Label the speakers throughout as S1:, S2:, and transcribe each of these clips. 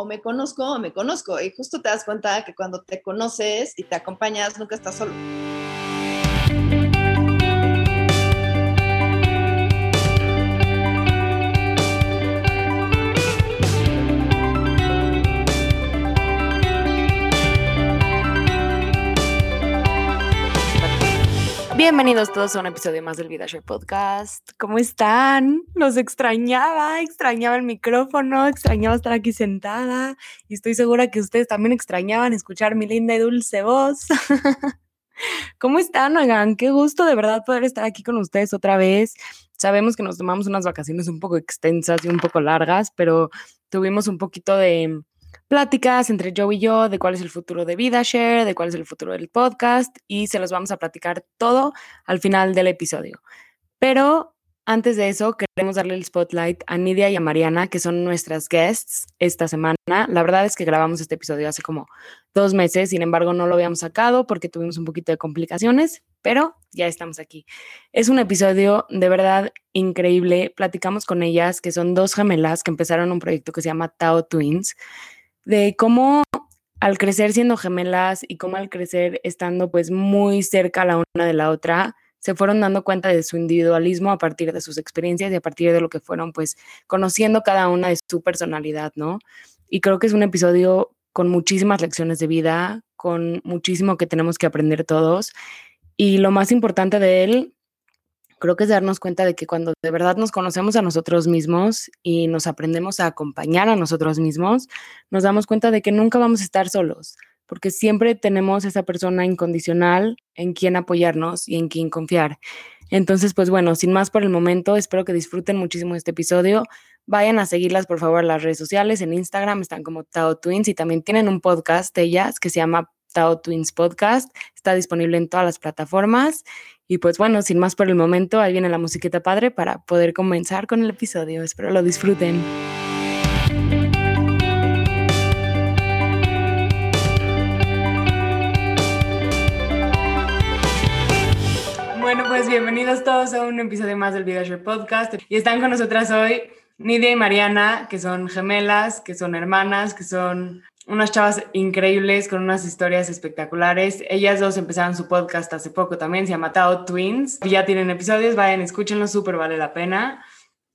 S1: o me conozco o me conozco. Y justo te das cuenta que cuando te conoces y te acompañas, nunca estás solo.
S2: Bienvenidos todos a un episodio más del VidaShare Podcast. ¿Cómo están? Los extrañaba, extrañaba el micrófono, extrañaba estar aquí sentada y estoy segura que ustedes también extrañaban escuchar mi linda y dulce voz. ¿Cómo están? Oigan, qué gusto de verdad poder estar aquí con ustedes otra vez. Sabemos que nos tomamos unas vacaciones un poco extensas y un poco largas, pero tuvimos un poquito de pláticas entre Joe y yo de cuál es el futuro de VidaShare, de cuál es el futuro del podcast y se los vamos a platicar todo al final del episodio. Pero antes de eso, queremos darle el spotlight a Nidia y a Mariana, que son nuestras guests esta semana. La verdad es que grabamos este episodio hace como dos meses, sin embargo no lo habíamos sacado porque tuvimos un poquito de complicaciones, pero ya estamos aquí. Es un episodio de verdad increíble. Platicamos con ellas, que son dos gemelas que empezaron un proyecto que se llama Tao Twins de cómo al crecer siendo gemelas y cómo al crecer estando pues muy cerca la una de la otra, se fueron dando cuenta de su individualismo a partir de sus experiencias y a partir de lo que fueron pues conociendo cada una de su personalidad, ¿no? Y creo que es un episodio con muchísimas lecciones de vida, con muchísimo que tenemos que aprender todos. Y lo más importante de él creo que es darnos cuenta de que cuando de verdad nos conocemos a nosotros mismos y nos aprendemos a acompañar a nosotros mismos, nos damos cuenta de que nunca vamos a estar solos, porque siempre tenemos esa persona incondicional en quien apoyarnos y en quien confiar. Entonces, pues bueno, sin más por el momento, espero que disfruten muchísimo este episodio. Vayan a seguirlas, por favor, las redes sociales. En Instagram están como Tao Twins y también tienen un podcast de ellas que se llama Tao Twins Podcast. Está disponible en todas las plataformas. Y pues bueno, sin más por el momento, ahí viene la musiquita padre para poder comenzar con el episodio. Espero lo disfruten. Bueno, pues bienvenidos todos a un episodio más del VidaShare Podcast. Y están con nosotras hoy Nidia y Mariana, que son gemelas, que son hermanas, que son unas chavas increíbles con unas historias espectaculares. Ellas dos empezaron su podcast hace poco también, se llama Tao Twins. Ya tienen episodios, vayan, escúchenlo, súper vale la pena.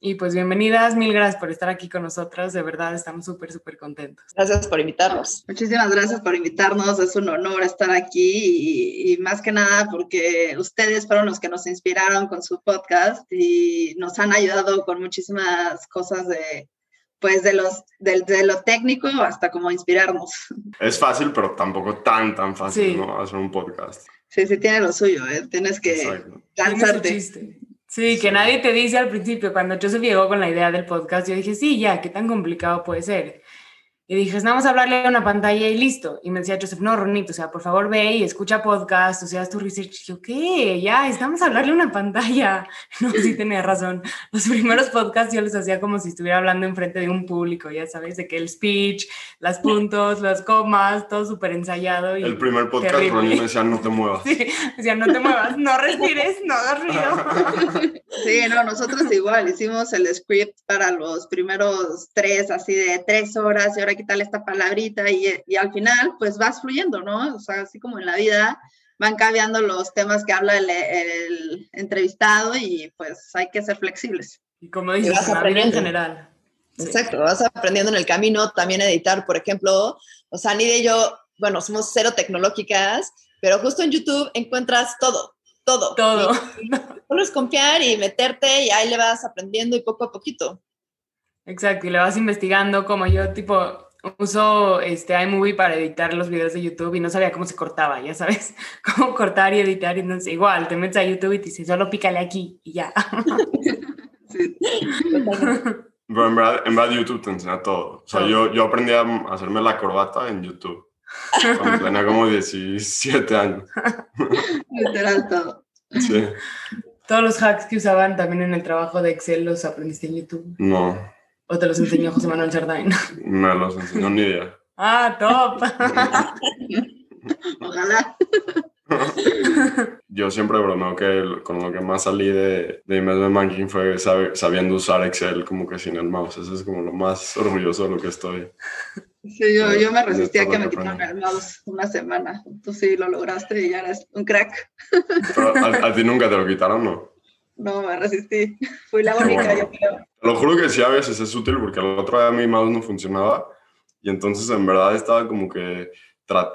S2: Y pues bienvenidas, mil gracias por estar aquí con nosotros, de verdad estamos súper, súper contentos.
S1: Gracias por invitarnos.
S3: Muchísimas gracias por invitarnos, es un honor estar aquí y, más que nada porque ustedes fueron los que nos inspiraron con su podcast y nos han ayudado con muchísimas cosas de, pues de, los, de, lo técnico hasta como inspirarnos.
S4: Es fácil, pero tampoco tan, tan fácil, ¿no? Hacer un podcast.
S3: Sí, sí, tiene lo suyo, ¿eh? Tienes que lanzarte.
S2: Sí, que nadie te dice al principio, cuando Joseph llegó con la idea del podcast, yo dije, sí, ya, ¿qué tan complicado puede ser? Y dije, nada más hablarle a una pantalla y listo. Y me decía Joseph, no, Ronito, o sea, por favor ve y escucha podcast, o sea, haz tu research. Y yo, ¿qué? Ya, estamos a hablarle a una pantalla. No, sí tenía razón. Los primeros podcasts yo los hacía como si estuviera hablando enfrente de un público, ya sabes, de que el speech, las puntos, las comas, todo súper ensayado. Y
S4: el primer podcast, Ronnie me decía, no te muevas.
S2: Sí, decía, no te muevas, no respires, no hagas ruido.
S3: Sí, no, nosotros igual hicimos el script para los primeros tres, así de tres horas y ahora quitarle esta palabrita y, y, al final pues vas fluyendo, ¿no? O sea, así como en la vida van cambiando los temas que habla el, el entrevistado y pues hay que ser flexibles.
S2: Y como dices, vas aprendiendo en general.
S1: Exacto, vas aprendiendo en el camino también editar, por ejemplo, o sea, Nidia y yo, bueno, somos cero tecnológicas, pero justo en YouTube encuentras todo, todo.
S2: Todo.
S1: Solo es confiar y meterte y ahí le vas aprendiendo y poco a poquito.
S2: Exacto, y le vas investigando como yo, tipo, uso este iMovie para editar los videos de YouTube y no sabía cómo se cortaba, ya sabes, cómo cortar y editar. Y entonces, igual, te metes a YouTube y te dice, solo pícale aquí y ya.
S4: Sí. Pero en verdad, en verdad, YouTube te enseña todo. O sea, yo, yo aprendí a hacerme la corbata en YouTube. Cuando tenía como 17 años.
S3: Literal todo.
S4: Sí.
S2: Todos los hacks que usaban también en el trabajo de Excel los aprendiste en YouTube.
S4: No.
S2: ¿O te los enseñó José Manuel Sardain?
S4: Me los enseñó ni idea.
S2: Ah, top.
S3: Ojalá.
S4: yo siempre bromeo que con lo que más salí de, de Investment Banking fue sabiendo usar Excel como que sin el mouse. Eso es como lo más orgulloso de lo que estoy.
S3: Sí, yo, yo me resistí a que me quitaran el mouse una semana. Tú sí lo lograste y ya eres un crack.
S4: ¿a, ti nunca te lo quitaron, no?
S3: No, me resistí. Fui la única, yo creo.
S4: Lo juro que sí a veces es útil porque el otro día mi mouse no funcionaba y entonces en verdad estaba como que...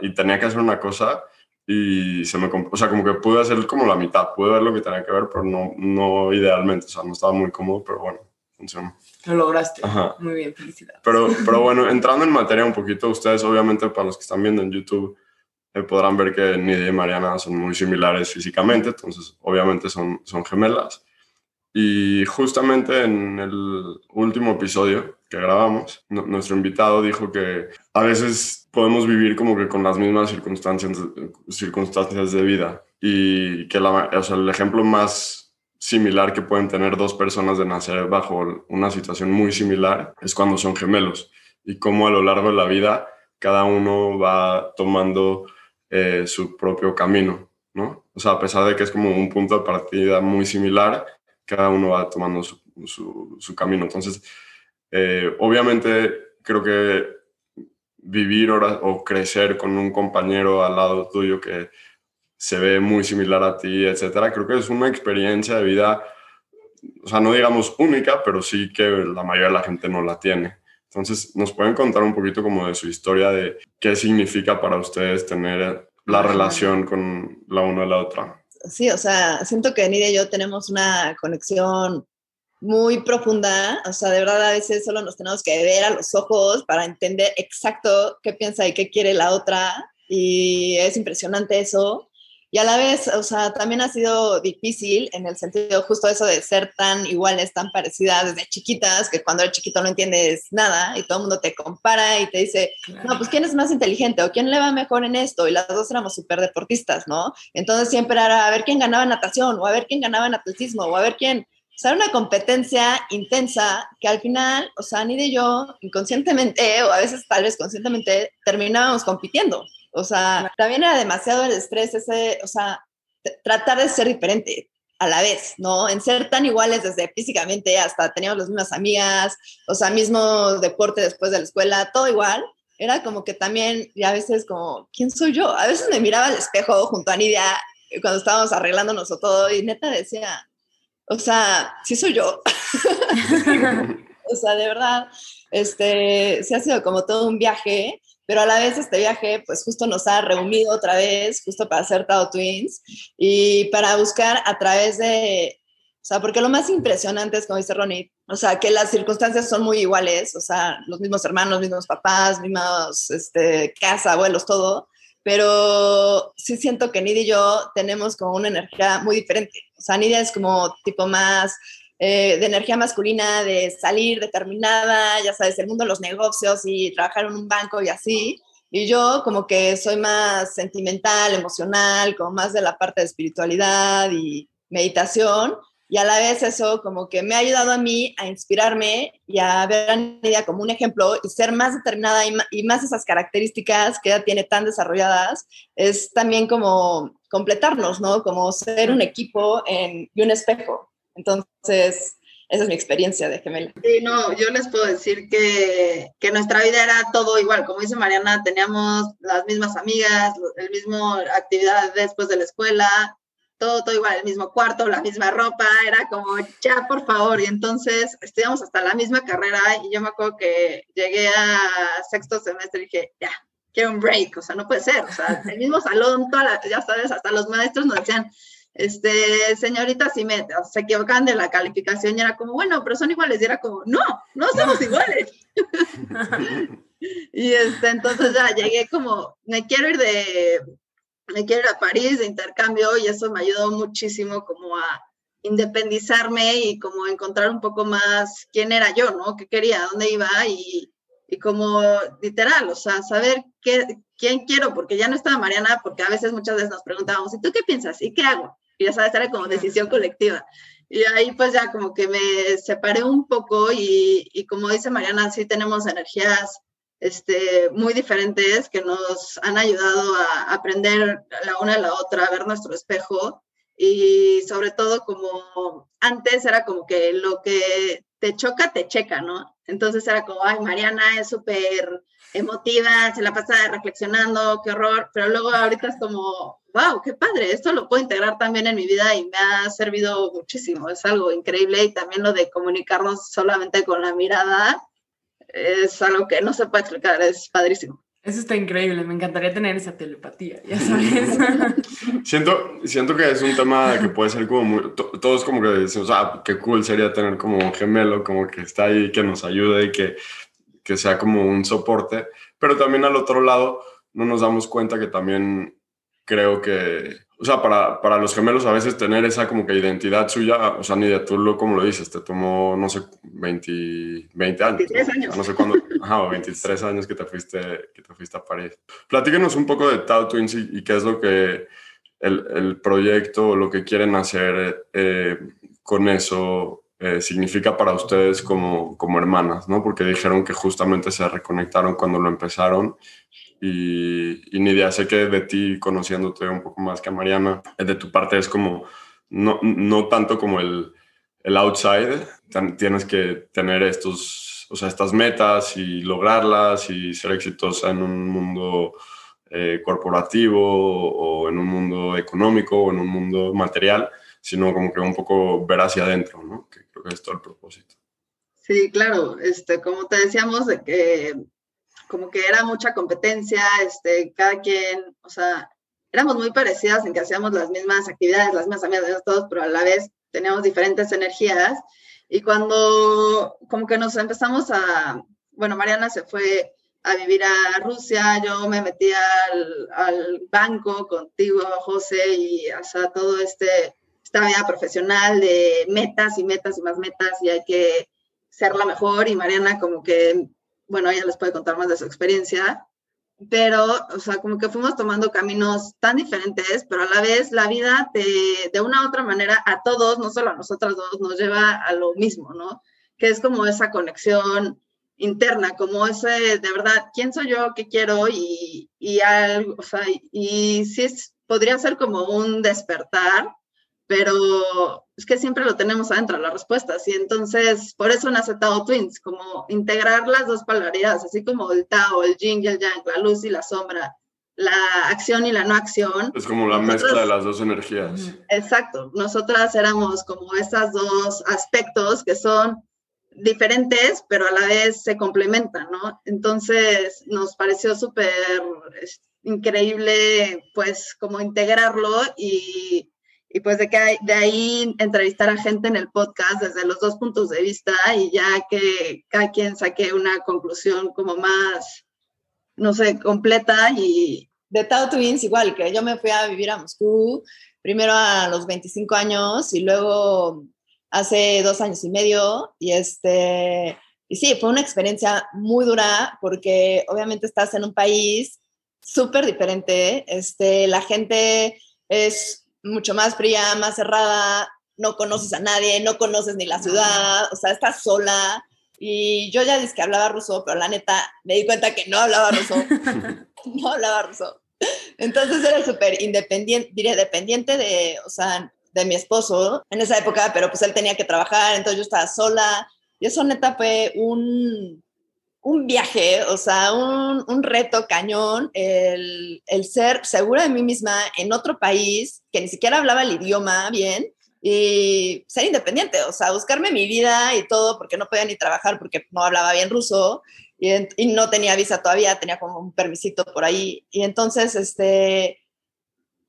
S4: Y tenía que hacer una cosa y se me... O sea, como que pude hacer como la mitad. Pude ver lo que tenía que ver, pero no, no idealmente. O sea, no estaba muy cómodo, pero bueno, funcionó.
S2: Lo lograste. Muy bien, felicidades.
S4: Pero, pero bueno, entrando en materia un poquito, ustedes obviamente para los que están viendo en YouTube podrán ver que Nidia y Mariana son muy similares físicamente, entonces obviamente son, son gemelas. Y justamente en el último episodio que grabamos, nuestro invitado dijo que a veces podemos vivir como que con las mismas circunstancias, circunstancias de vida y que la, o sea, el ejemplo más similar que pueden tener dos personas de nacer bajo una situación muy similar es cuando son gemelos y cómo a lo largo de la vida cada uno va tomando eh, su propio camino, ¿no? O sea, a pesar de que es como un punto de partida muy similar, cada uno va tomando su, su, camino. Entonces, eh, obviamente creo que vivir o crecer con un compañero al lado tuyo que se ve muy similar a ti, etcétera. Creo que es una experiencia de vida, o sea, no digamos única, pero sí que la mayoría de la gente no la tiene. Entonces, ¿nos pueden contar un poquito como de su historia de qué significa para ustedes tener la relación con la una y la otra?
S1: Sí, o sea, siento que Nidia y yo tenemos una conexión muy profunda, o sea, de verdad a veces solo nos tenemos que ver a los ojos para entender exacto qué piensa y qué quiere la otra, y es impresionante eso. Y a la vez, o sea, también ha sido difícil en el sentido justo eso de ser tan iguales, tan parecidas desde chiquitas, que cuando eres chiquito no entiendes nada y todo el mundo te compara y te dice, no, pues quién es más inteligente o quién le va mejor en esto. Y las dos éramos súper deportistas, ¿no? Entonces siempre era a ver quién ganaba en natación o a ver quién ganaba en atletismo o a ver quién. O sea, era una competencia intensa que al final, o sea, ni de yo, inconscientemente o a veces tal vez conscientemente, terminábamos compitiendo. O sea, también era demasiado el estrés ese, o sea, tratar de ser diferente a la vez, ¿no? En ser tan iguales desde físicamente hasta teníamos las mismas amigas, o sea, mismo deporte después de la escuela, todo igual. Era como que también, y a veces como, ¿quién soy yo? A veces me miraba al espejo junto a Nidia cuando estábamos arreglándonos o todo y neta decía, o sea, sí soy yo. o sea, de verdad, este, sí ha sido como todo un viaje pero a la vez este viaje pues justo nos ha reunido otra vez, justo para hacer Tao Twins y para buscar a través de, o sea, porque lo más impresionante es, como dice Ronnie, o sea, que las circunstancias son muy iguales, o sea, los mismos hermanos, mismos papás, mismos, este, casa, abuelos, todo, pero sí siento que Nidia y yo tenemos como una energía muy diferente. O sea, Nidia es como tipo más eh, de energía masculina, de salir determinada, ya sabes, el mundo de los negocios y trabajar en un banco y así. Y yo como que soy más sentimental, emocional, como más de la parte de espiritualidad y meditación. Y a la vez eso como que me ha ayudado a mí a inspirarme y a ver a Nidia como un ejemplo y ser más determinada y más, esas características que ella tiene tan desarrolladas, es también como completarnos, ¿no? Como ser un equipo en, y un espejo. Entonces, esa es mi experiencia de gemela.
S3: Sí, no, yo les puedo decir que, que, nuestra vida era todo igual. Como dice Mariana, teníamos las mismas amigas, el mismo actividad después de la escuela, todo, todo igual, el mismo cuarto, la misma ropa, era como, ya, por favor. Y entonces estudiamos hasta la misma carrera y yo me acuerdo que llegué a sexto semestre y dije, ya, quiero un break, o sea, no puede ser, o sea, el mismo salón, toda ya sabes, hasta los maestros nos decían, este, señorita, si me, se equivocan de la calificación y era como, bueno, pero son iguales. Y era como, no, no somos iguales. y este, entonces ya llegué como, me quiero ir de, me quiero ir a París de intercambio y eso me ayudó muchísimo como a independizarme y como encontrar un poco más quién era yo, ¿no? ¿Qué quería? ¿Dónde iba? Y, y como literal, o sea, saber qué, quién quiero, porque ya no estaba Mariana, porque a veces muchas veces nos preguntábamos, ¿y tú qué piensas? ¿Y qué hago? Y ya sabes, era como decisión colectiva. Y ahí pues ya como que me separé un poco y, y como dice Mariana, sí tenemos energías este, muy diferentes que nos han ayudado a aprender la una a la otra, a ver nuestro espejo y sobre todo como antes era como que lo que te choca, te checa, ¿no? Entonces era como, ay, Mariana es súper emotiva, se la pasa reflexionando, qué horror, pero luego ahorita es como, wow, qué padre, esto lo puedo integrar también en mi vida y me ha servido muchísimo, es algo increíble y también lo de comunicarnos solamente con la mirada es algo que no se puede explicar, es padrísimo.
S2: Eso está increíble, me encantaría tener esa telepatía, ya sabes.
S4: siento, siento que es un tema que puede ser como muy, todos como que decimos, ah, qué cool sería tener como un gemelo, como que está ahí, que nos ayude y que, que sea como un soporte, pero también al otro lado no nos damos cuenta que también creo que, o sea, para, para, los gemelos a veces tener esa como que identidad suya, o sea, ni de tú lo, como lo dices, te tomó, no sé, 20, 20 años.
S3: 23 años.
S4: ¿no? sé cuándo, ajá, 23 años que te fuiste, que te fuiste a París. Platíquenos un poco de Tau Twins y, qué es lo que el, el proyecto, lo que quieren hacer eh, con eso eh, significa para ustedes como, como hermanas, ¿no? Porque dijeron que justamente se reconectaron cuando lo empezaron y, y Nidia, sé que de ti, conociéndote un poco más que a Mariana, de tu parte es como, no, no tanto como el, el outside, tienes que tener estos, o sea, estas metas y lograrlas y ser exitosa en un mundo eh, corporativo o en un mundo económico o en un mundo material, sino como que un poco ver hacia adentro, ¿no? Que creo que es todo el propósito.
S3: Sí, claro, este, como te decíamos, de que como que era mucha competencia, este, cada quien, o sea, éramos muy parecidas en que hacíamos las mismas actividades, las mismas amigas, todos, pero a la vez teníamos diferentes energías. Y cuando como que nos empezamos a, bueno, Mariana se fue a vivir a Rusia, yo me metí al, al banco contigo, José, y hasta todo este, esta vida profesional de metas y metas y más metas y hay que ser la mejor y Mariana como que bueno, ella les puede contar más de su experiencia, pero, o sea, como que fuimos tomando caminos tan diferentes, pero a la vez la vida de, de una u otra manera a todos, no solo a nosotras dos, nos lleva a lo mismo, ¿no? Que es como esa conexión interna, como ese, de verdad, ¿quién soy yo? ¿Qué quiero? Y, y algo, o sea, y sí es, podría ser como un despertar, pero es que siempre lo tenemos adentro, las respuestas, y entonces por eso nace Tao Twins, como integrar las dos polaridades, así como el Tao, el Yin y el Yang, la luz y la sombra, la acción y la no acción.
S4: Es como la mezcla de las dos energías.
S3: Exacto, nosotras éramos como esos dos aspectos que son diferentes, pero a la vez se complementan, ¿no? Entonces nos pareció súper increíble, pues, como integrarlo y y pues de, que de ahí entrevistar a gente en el podcast desde los dos puntos de vista y ya que cada quien saque una conclusión como más, no sé, completa y...
S1: De Tao Twins igual, que yo me fui a vivir a Moscú, primero a los 25 años y luego hace dos años y medio y este... Y sí, fue una experiencia muy dura porque obviamente estás en un país súper diferente, este, la gente es mucho más fría, más cerrada, no conoces a nadie, no conoces ni la ciudad, o sea, estás sola. Y yo ya dije que hablaba ruso, pero la neta me di cuenta que no hablaba ruso. no hablaba ruso. Entonces era súper independiente, diría, dependiente de, o sea, de mi esposo en esa época, pero pues él tenía que trabajar, entonces yo estaba sola. Y eso neta fue un, un viaje, o sea, un, un reto cañón, el, el, ser segura de mí misma en otro país que ni siquiera hablaba el idioma bien y ser independiente, o sea, buscarme mi vida y todo porque no podía ni trabajar porque no hablaba bien ruso y, no tenía visa todavía, tenía como un permisito por ahí. Y entonces, este,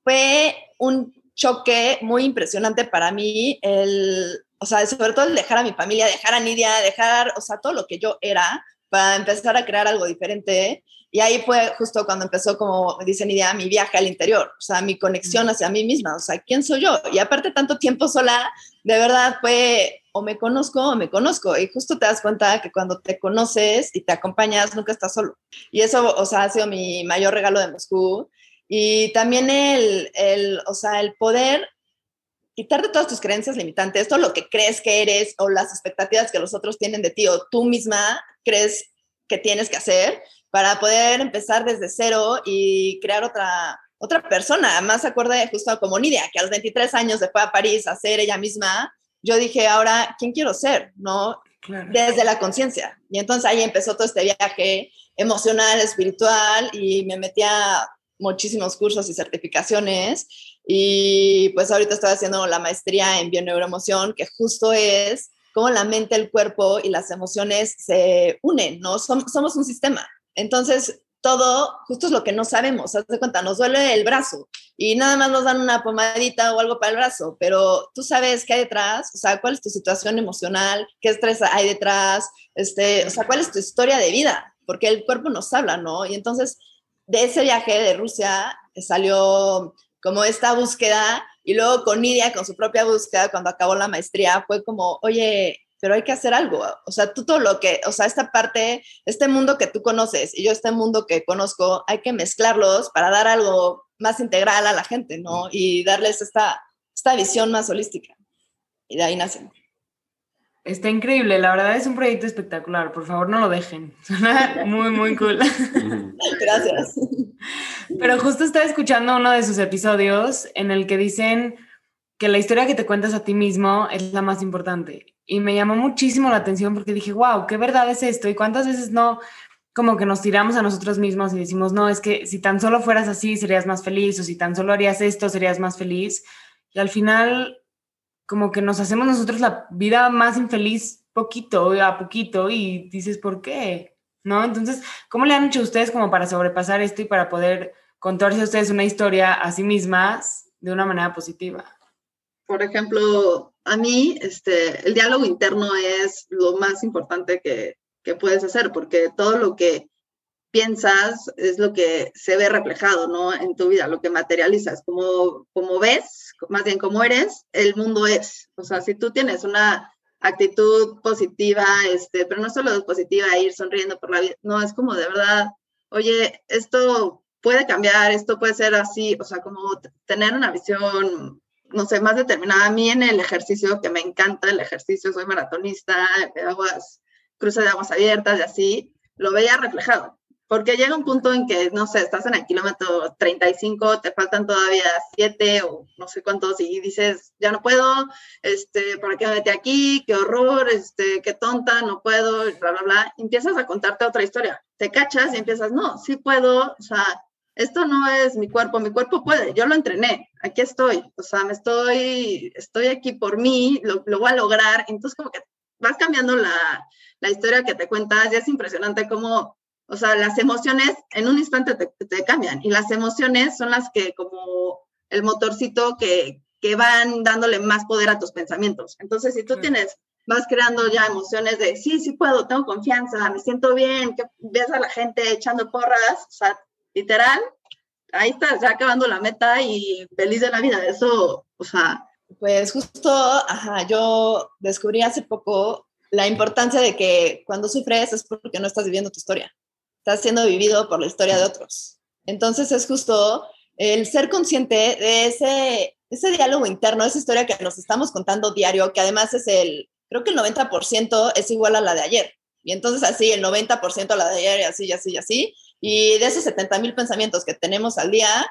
S1: fue un choque muy impresionante para mí, el, o sea, sobre todo el dejar a mi familia, dejar a Nidia, dejar, o sea, todo lo que yo era para empezar a crear algo diferente. Y ahí fue justo cuando empezó, como dice Nidia, mi viaje al interior, o sea, mi conexión hacia mí misma, o sea, ¿quién soy yo? Y aparte tanto tiempo sola, de verdad fue o me conozco o me conozco. Y justo te das cuenta que cuando te conoces y te acompañas, nunca estás solo. Y eso, o sea, ha sido mi mayor regalo de Moscú. Y también el, el o sea, el poder quitarte todas tus creencias limitantes, todo lo que crees que eres o las expectativas que los otros tienen de ti o tú misma crees que tienes que hacer para poder empezar desde cero y crear otra, otra persona. Más se acuerda justo como Nidia, que a los 23 años se fue a París a ser ella misma. Yo dije, ahora, ¿quién quiero ser? ¿No? Desde la conciencia. Y entonces ahí empezó todo este viaje emocional, espiritual, y me metí a muchísimos cursos y certificaciones. Y pues ahorita estoy haciendo la maestría en bioneuroemoción, que justo es cómo la mente, el cuerpo y las emociones se unen, ¿no? Somos, un sistema. Entonces, todo justo es lo que no sabemos. Haz de cuenta, nos duele el brazo y nada más nos dan una pomadita o algo para el brazo, pero tú sabes qué hay detrás, o sea, cuál es tu situación emocional, qué estrés hay detrás, este, o sea, cuál es tu historia de vida, porque el cuerpo nos habla, ¿no? Y entonces, de ese viaje de Rusia salió como esta búsqueda y luego con Nidia, con su propia búsqueda, cuando acabó la maestría, fue como, oye, pero hay que hacer algo. O sea, tú todo lo que, o sea, esta parte, este mundo que tú conoces y yo este mundo que conozco, hay que mezclarlos para dar algo más integral a la gente, ¿no? Y darles esta, esta visión más holística. Y de ahí nacen.
S2: Está increíble, la verdad es un proyecto espectacular, por favor no lo dejen, suena muy, muy cool.
S1: Gracias.
S2: Pero justo estaba escuchando uno de sus episodios en el que dicen que la historia que te cuentas a ti mismo es la más importante. Y me llamó muchísimo la atención porque dije, wow, qué verdad es esto y cuántas veces no, como que nos tiramos a nosotros mismos y decimos, no, es que si tan solo fueras así serías más feliz o si tan solo harías esto serías más feliz. Y al final como que nos hacemos nosotros la vida más infeliz poquito a poquito y dices, ¿por qué? ¿No? Entonces, ¿cómo le han hecho ustedes como para sobrepasar esto y para poder contarse a ustedes una historia a sí mismas de una manera positiva?
S3: Por ejemplo, a mí este, el diálogo interno es lo más importante que, que puedes hacer, porque todo lo que piensas es lo que se ve reflejado, ¿no? En tu vida, lo que materializas, como, como ves, más bien como eres, el mundo es. O sea, si tú tienes una actitud positiva, este, pero no solo positiva, ir sonriendo por la vida, no, es como de verdad, oye, esto puede cambiar, esto puede ser así, o sea, como tener una visión, no sé, más determinada. A mí en el ejercicio, que me encanta el ejercicio, soy maratonista, aguas, cruce de aguas abiertas y así, lo veía reflejado porque llega un punto en que, no sé, estás en el kilómetro 35, te faltan todavía 7 o no sé cuántos y dices, ya no puedo, este, ¿para qué metí aquí? Qué horror, este, qué tonta, no puedo, bla, bla, bla. empiezas a contarte otra historia. Te cachas y empiezas, no, sí puedo, o sea, esto no es mi cuerpo, mi cuerpo puede, yo lo entrené, aquí estoy, o sea, me estoy, estoy aquí por mí, lo, lo voy a lograr. Entonces, como que vas cambiando la, la historia que te cuentas y es impresionante cómo o sea, las emociones en un instante te, cambian y las emociones son las que como el motorcito que, que, van dándole más poder a tus pensamientos. Entonces, si tú tienes, vas creando ya emociones de, sí, sí puedo, tengo confianza, me siento bien, que ves a la gente echando porras, o sea, literal, ahí estás ya acabando la meta y feliz de la vida. Eso, o sea...
S1: Pues justo, ajá, yo descubrí hace poco la importancia de que cuando sufres es porque no estás viviendo tu historia está siendo vivido por la historia de otros. Entonces es justo el ser consciente de ese, ese diálogo interno, esa historia que nos estamos contando diario, que además es el, creo que el 90% es igual a la de ayer. Y entonces así, el 90% a la de ayer y así, y así, y así. Y de esos 70 mil pensamientos que tenemos al día,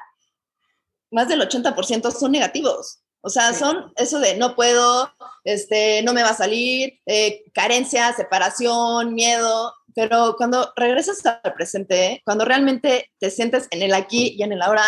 S1: más del 80% son negativos. O sea, son eso de no puedo, este, no me va a salir, eh, carencia, separación, miedo. Pero cuando regresas al presente, cuando realmente te sientes en el aquí y en el ahora,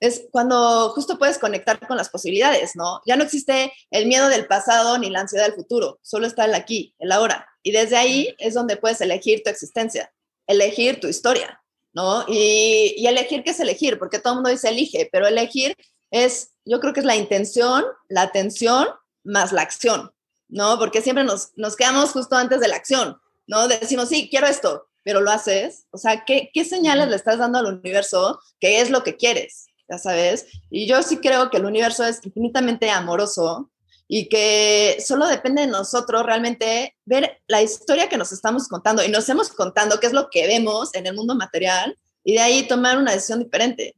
S1: es cuando justo puedes conectar con las posibilidades, ¿no? Ya no existe el miedo del pasado ni la ansiedad del futuro, solo está el aquí, el ahora. Y desde ahí es donde puedes elegir tu existencia, elegir tu historia, ¿no? Y, y elegir qué es elegir, porque todo el mundo dice elige, pero elegir es, yo creo que es la intención, la atención más la acción, ¿no? Porque siempre nos, nos quedamos justo antes de la acción. ¿No? Decimos, sí, quiero esto, pero lo haces. O sea, ¿qué, ¿qué señales le estás dando al universo que es lo que quieres? Ya sabes. Y yo sí creo que el universo es infinitamente amoroso y que solo depende de nosotros realmente ver la historia que nos estamos contando y nos hemos contando qué es lo que vemos en el mundo material y de ahí tomar una decisión diferente.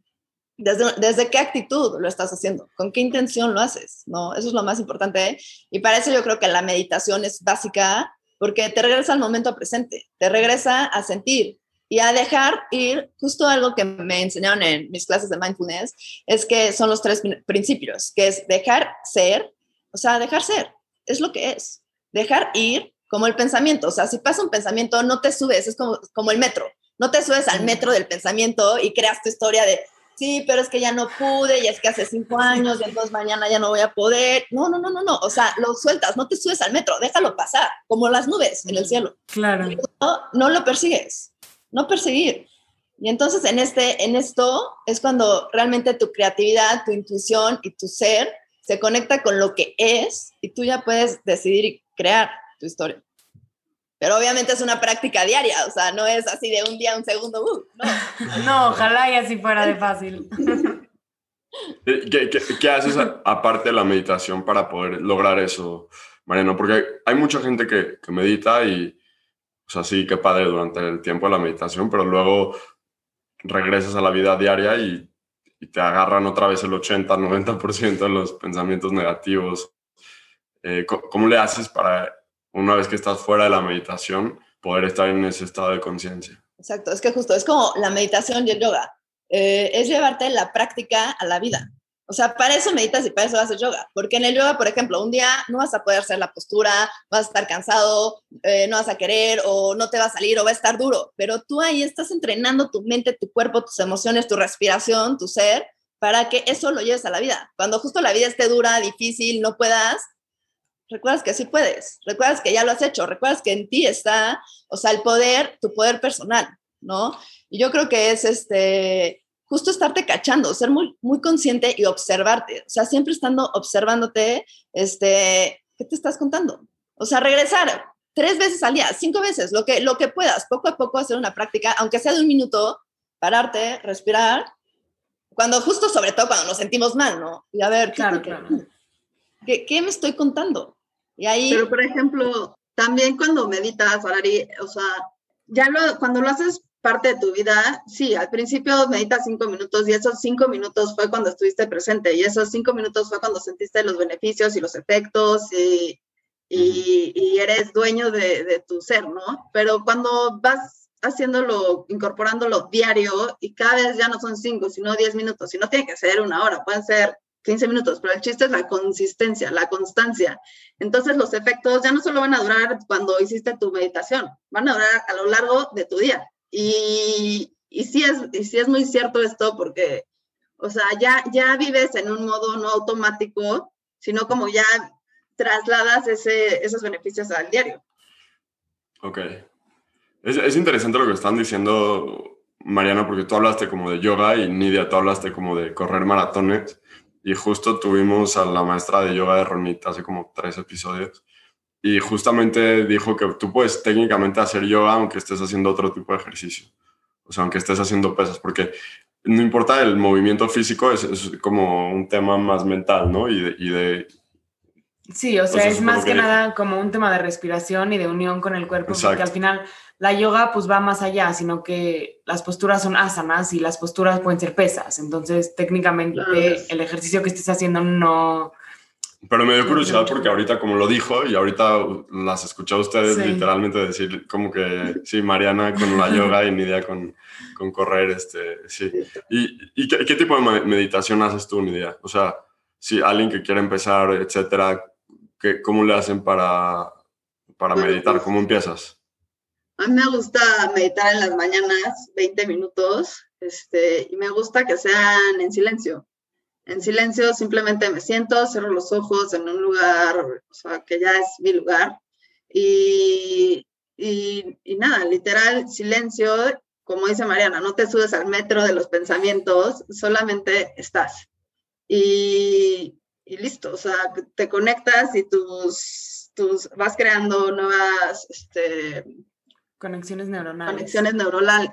S1: Desde, desde, qué actitud lo estás haciendo, con qué intención lo haces, ¿no? Eso es lo más importante. Y para eso yo creo que la meditación es básica porque te regresa al momento presente, te regresa a sentir, y a dejar ir, justo algo que me enseñaron en mis clases de mindfulness, es que son los tres principios, que es dejar ser, o sea, dejar ser, es lo que es, dejar ir como el pensamiento, o sea, si pasa un pensamiento, no te subes, es como, como el metro, no te subes al metro del pensamiento y creas tu historia de, sí, pero es que ya no pude, y es que hace cinco años, y entonces mañana ya no voy a poder. No, no, no, no, no. O sea, lo sueltas, no te subes al metro, déjalo pasar, como las nubes en el cielo.
S2: Claro.
S1: No, no lo persigues, no perseguir. Y entonces en, este, en esto es cuando realmente tu creatividad, tu intuición y tu ser se conecta con lo que es y tú ya puedes decidir y crear tu historia. Pero obviamente es una práctica diaria, o sea, no es así de un día, un segundo, uh,
S2: no. no, ojalá y así fuera de fácil.
S4: ¿Qué, qué, haces aparte de la meditación para poder lograr eso, Mariano? Porque hay, mucha gente que, que, medita y, o sea, sí, qué padre durante el tiempo de la meditación, pero luego regresas a la vida diaria y, y te agarran otra vez el 80, 90% de los pensamientos negativos. Eh, ¿Cómo le haces para una vez que estás fuera de la meditación, poder estar en ese estado de conciencia.
S1: Exacto, es que justo es como la meditación y el yoga, eh, es llevarte la práctica a la vida. O sea, para eso meditas y para eso haces yoga. Porque en el yoga, por ejemplo, un día no vas a poder hacer la postura, vas a estar cansado, eh, no vas a querer o no te va a salir o va a estar duro. Pero tú ahí estás entrenando tu mente, tu cuerpo, tus emociones, tu respiración, tu ser, para que eso lo lleves a la vida. Cuando justo la vida esté dura, difícil, no puedas, recuerdas que sí puedes, recuerdas que ya lo has hecho, recuerdas que en ti está, o sea, el poder, tu poder personal, ¿no? Y yo creo que es este, justo estarte cachando, ser muy, muy consciente y observarte, o sea, siempre estando observándote, este, ¿qué te estás contando? O sea, regresar tres veces al día, cinco veces, lo que, lo que puedas, poco a poco hacer una práctica, aunque sea de un minuto, pararte, respirar, cuando justo sobre todo cuando nos sentimos mal, ¿no? Y a ver,
S2: claro, claro.
S1: ¿Qué, me estoy contando? Y ahí...
S3: Pero, por ejemplo, también cuando meditas, Valari, o sea, ya lo, cuando lo haces parte de tu vida, sí, al principio meditas cinco minutos y esos cinco minutos fue cuando estuviste presente y esos cinco minutos fue cuando sentiste los beneficios y los efectos y, y, eres dueño de, de, tu ser, ¿no? Pero cuando vas haciéndolo, incorporándolo diario y cada vez ya no son cinco, sino diez minutos, y no tiene que ser una hora, pueden ser 15 minutos, pero el chiste es la consistencia, la constancia. Entonces los efectos ya no solo van a durar cuando hiciste tu meditación, van a durar a lo largo de tu día. Y, y, sí, es, y es muy cierto esto porque, o sea, ya, ya vives en un modo no automático, sino como ya trasladas ese, esos beneficios al diario.
S4: Ok. Es, es interesante lo que están diciendo, Mariana, porque tú hablaste como de yoga y Nidia, tú hablaste como de correr maratones. Y justo tuvimos a la maestra de yoga de Ronita hace como tres episodios. Y justamente dijo que tú puedes técnicamente hacer yoga aunque estés haciendo otro tipo de ejercicio. O sea, aunque estés haciendo pesas, porque no importa el movimiento físico, es, es como un tema más mental, ¿no? Y de, y de
S2: Sí, o sea, es más que, nada como un tema de respiración y de unión con el cuerpo, porque al final la yoga pues va más allá, sino que las posturas son asanas y las posturas pueden ser pesas, entonces técnicamente el ejercicio que estés haciendo no...
S4: Pero me dio curiosidad porque ahorita como lo dijo y ahorita las escuché a ustedes literalmente decir como que sí, Mariana con la yoga y Nidia con, con correr, este, sí. ¿Y, y qué, qué, tipo de meditación haces tú, Nidia? O sea, si alguien que quiere empezar, etcétera, ¿qué, ¿cómo le hacen para, para meditar?
S3: Pues
S4: ¿Cómo empiezas?
S3: A mí me gusta meditar en las mañanas, 20 minutos, este, y me gusta que sean en silencio. En silencio simplemente me siento, cierro los ojos en un lugar, o sea, que ya es mi lugar, y, y, y nada, literal, silencio, como dice Mariana, no te subes al metro de los pensamientos, solamente estás. Y, y listo, o sea, te conectas y tus, tus vas creando nuevas este,
S2: conexiones neuronales.
S3: Conexiones neuronales,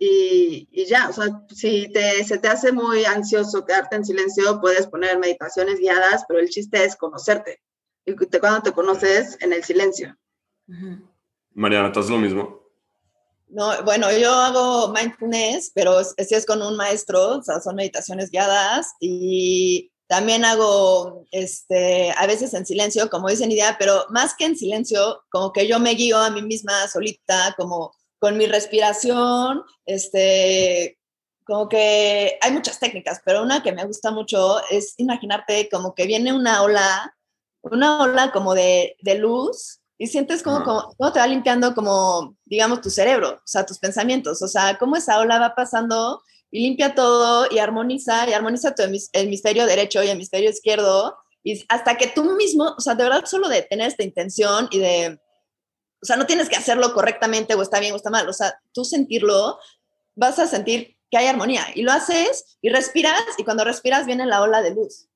S3: y, y, ya, o sea, si te, se te hace muy ansioso quedarte en silencio, puedes poner meditaciones guiadas, pero el chiste es conocerte. Y te, cuando te conoces en el silencio.
S4: Mariana, ¿tú haces lo mismo?
S1: No, bueno, yo hago mindfulness, pero si es con un maestro, o sea, son meditaciones guiadas y también hago, este, a veces en silencio, como dicen idea, pero más que en silencio, como que yo me guío a mí misma solita, como con mi respiración, este, como que hay muchas técnicas, pero una que me gusta mucho es imaginarte como que viene una ola, una ola como de, de luz y sientes como, como, como, te va limpiando como, digamos, tu cerebro, o sea, tus pensamientos, o sea, cómo esa ola va pasando y limpia todo y armoniza, y armoniza tu hemisferio derecho y hemisferio izquierdo, y hasta que tú mismo, o sea, de verdad solo de tener esta intención y de, o sea, no tienes que hacerlo correctamente o está bien o está mal, o sea, tú sentirlo, vas a sentir que hay armonía y lo haces y respiras y cuando respiras viene la ola de luz.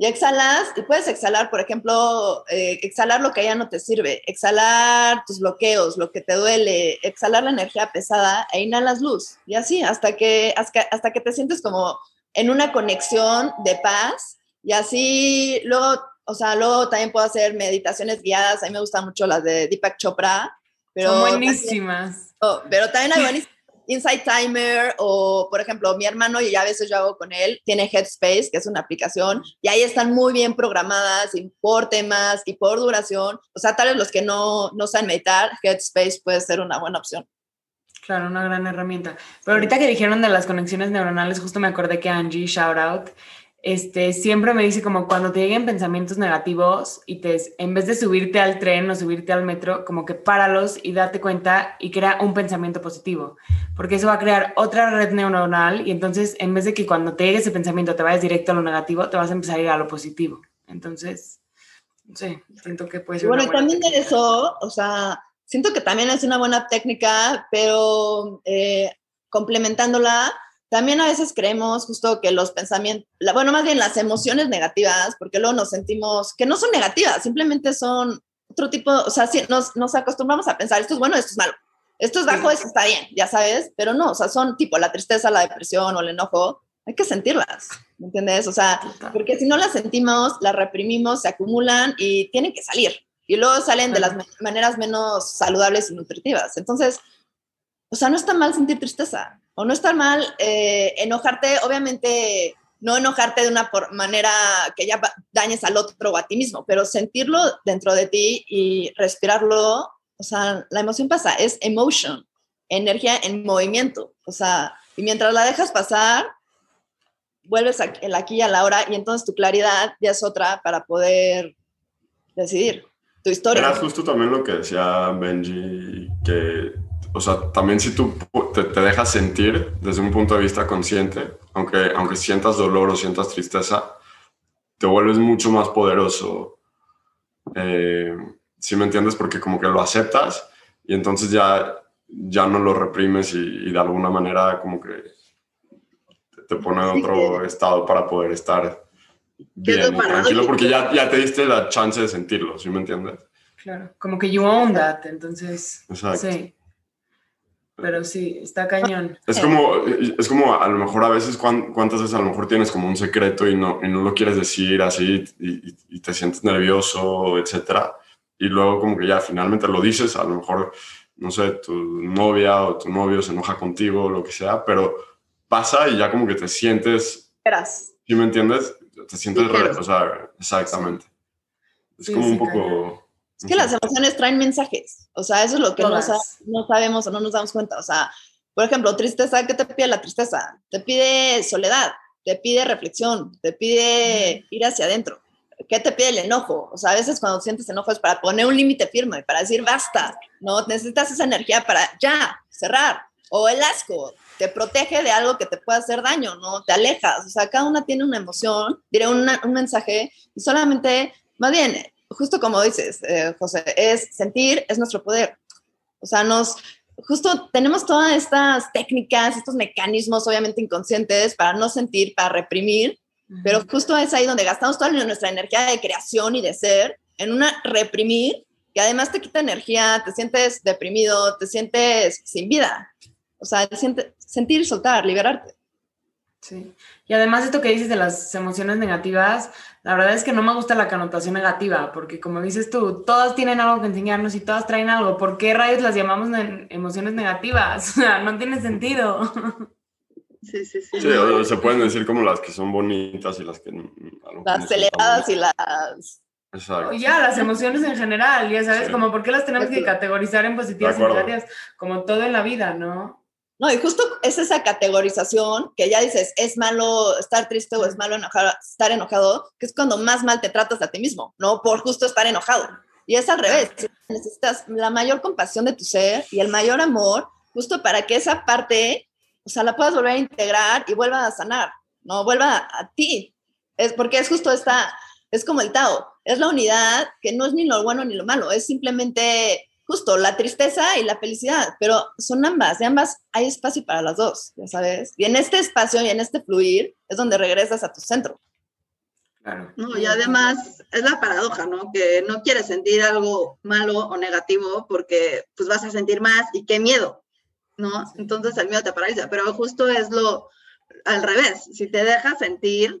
S1: Y exhalas, y puedes exhalar, por ejemplo, eh, exhalar lo que ya no te sirve, exhalar tus bloqueos, lo que te duele, exhalar la energía pesada e inhalas luz. Y así, hasta que, hasta, hasta que te sientes como en una conexión de paz. Y así, luego, o sea, luego también puedo hacer meditaciones guiadas. A mí me gustan mucho las de Deepak Chopra. Pero
S2: Son buenísimas.
S1: oh, pero también hay buenísimas Insight Timer o, por ejemplo, mi hermano, y a veces yo hago con él, tiene Headspace, que es una aplicación, y ahí están muy bien programadas y por temas y por duración. O sea, tal vez los que no, no saben meditar, Headspace puede ser una buena opción.
S2: Claro, una gran herramienta. Pero ahorita que dijeron de las conexiones neuronales, justo me acordé que Angie, shout out, este, siempre me dice como cuando te lleguen pensamientos negativos y te, en vez de subirte al tren o subirte al metro, como que páralos y date cuenta y crea un pensamiento positivo, porque eso va a crear otra red neuronal y entonces en vez de que cuando te llegue ese pensamiento te vayas directo a lo negativo, te vas a empezar a ir a lo positivo. Entonces, sí, siento que puede ser...
S1: Bueno, y también de eso, o sea, siento que también es una buena técnica, pero eh, complementándola, también a veces creemos justo que los pensamientos, bueno, más bien las emociones negativas, porque luego nos sentimos que no son negativas, simplemente son otro tipo, o sea, si nos, nos acostumbramos a pensar, esto es bueno, esto es malo, esto es bajo, esto está bien, ya sabes, pero no, o sea, son tipo la tristeza, la depresión o el enojo, hay que sentirlas, ¿me entiendes? O sea, porque si no las sentimos, las reprimimos, se acumulan y tienen que salir. Y luego salen de las maneras menos saludables y nutritivas. Entonces, o sea, no está mal sentir tristeza o no está mal eh, enojarte, obviamente no enojarte de una manera que ya dañes al otro o a ti mismo, pero sentirlo dentro de ti y respirarlo, o sea, la emoción pasa, es emotion, energía en movimiento, o sea, y mientras la dejas pasar, vuelves el aquí y a la hora y entonces tu claridad ya es otra para poder decidir tu historia.
S4: Era justo también lo que decía Benji, que o sea, también si tú te, dejas sentir desde un punto de vista consciente, aunque, aunque sientas dolor o sientas tristeza, te vuelves mucho más poderoso. Eh, ¿Sí me entiendes? Porque como que lo aceptas y entonces ya, ya no lo reprimes y, de alguna manera como que te pone en otro estado para poder estar bien, tranquilo, porque ya, ya te diste la chance de sentirlo, ¿sí me entiendes?
S2: Claro, como que you own that, entonces. Exacto. Sí. Pero sí, está cañón.
S4: Es como, es como a lo mejor a veces, cuántas veces a lo mejor tienes como un secreto y no, y no lo quieres decir así y, te sientes nervioso, etcétera. Y luego como que ya finalmente lo dices, a lo mejor, no sé, tu novia o tu novio se enoja contigo o lo que sea, pero pasa y ya como que te sientes...
S1: Eras.
S4: ¿Sí me entiendes? Te sientes... o sea, exactamente. Es como un poco...
S1: Es que las emociones traen mensajes, o sea, eso es lo que no, no, sabemos o no nos damos cuenta. O sea, por ejemplo, tristeza, ¿qué te pide la tristeza? Te pide soledad, te pide reflexión, te pide ir hacia adentro. ¿Qué te pide el enojo? O sea, a veces cuando sientes enojo es para poner un límite firme, para decir basta, ¿no? Necesitas esa energía para ya, cerrar. O el asco, te protege de algo que te pueda hacer daño, ¿no? Te alejas. O sea, cada una tiene una emoción, diré un mensaje, y solamente, más bien, justo como dices, eh, José, es sentir, es nuestro poder. O sea, nos, justo tenemos todas estas técnicas, estos mecanismos obviamente inconscientes para no sentir, para reprimir, pero justo es ahí donde gastamos toda nuestra energía de creación y de ser en una reprimir que además te quita energía, te sientes deprimido, te sientes sin vida. O sea, siente, sentir, soltar, liberarte.
S2: Sí. Y además esto que dices de las emociones negativas, la verdad es que no me gusta la connotación negativa, porque como dices tú, todas tienen algo que enseñarnos y todas traen algo. ¿Por qué rayos las llamamos emociones negativas? O sea, no tiene sentido.
S3: Sí, sí, sí.
S4: sí se pueden decir como las que son bonitas y las que...
S1: Las celebradas y las
S4: Exacto.
S2: Ya, las emociones en general, ya sabes,
S4: Sí.
S2: como por qué las tenemos que categorizar en positivas y negativas, como todo en la vida, ¿no?
S1: No, y justo es esa categorización que ya dices, es malo estar triste o es malo enojar, estar enojado, que es cuando más mal te tratas a ti mismo, ¿no? Por justo estar enojado. Y es al revés, necesitas la mayor compasión de tu ser y el mayor amor, justo para que esa parte, o sea, la puedas volver a integrar y vuelva a sanar, ¿no? Vuelva a ti. Es porque es justo esta, es como el Tao, es la unidad que no es ni lo bueno ni lo malo, es simplemente justo la tristeza y la felicidad, pero son ambas, de ambas hay espacio para las dos, ya sabes. Y en este espacio y en este fluir es donde regresas a tu centro.
S2: Claro.
S3: No, y además es la paradoja, ¿no? Que no quieres sentir algo malo o negativo porque pues vas a sentir más y qué miedo, ¿no? Entonces el miedo te paraliza, pero justo es lo al revés, si te dejas sentir,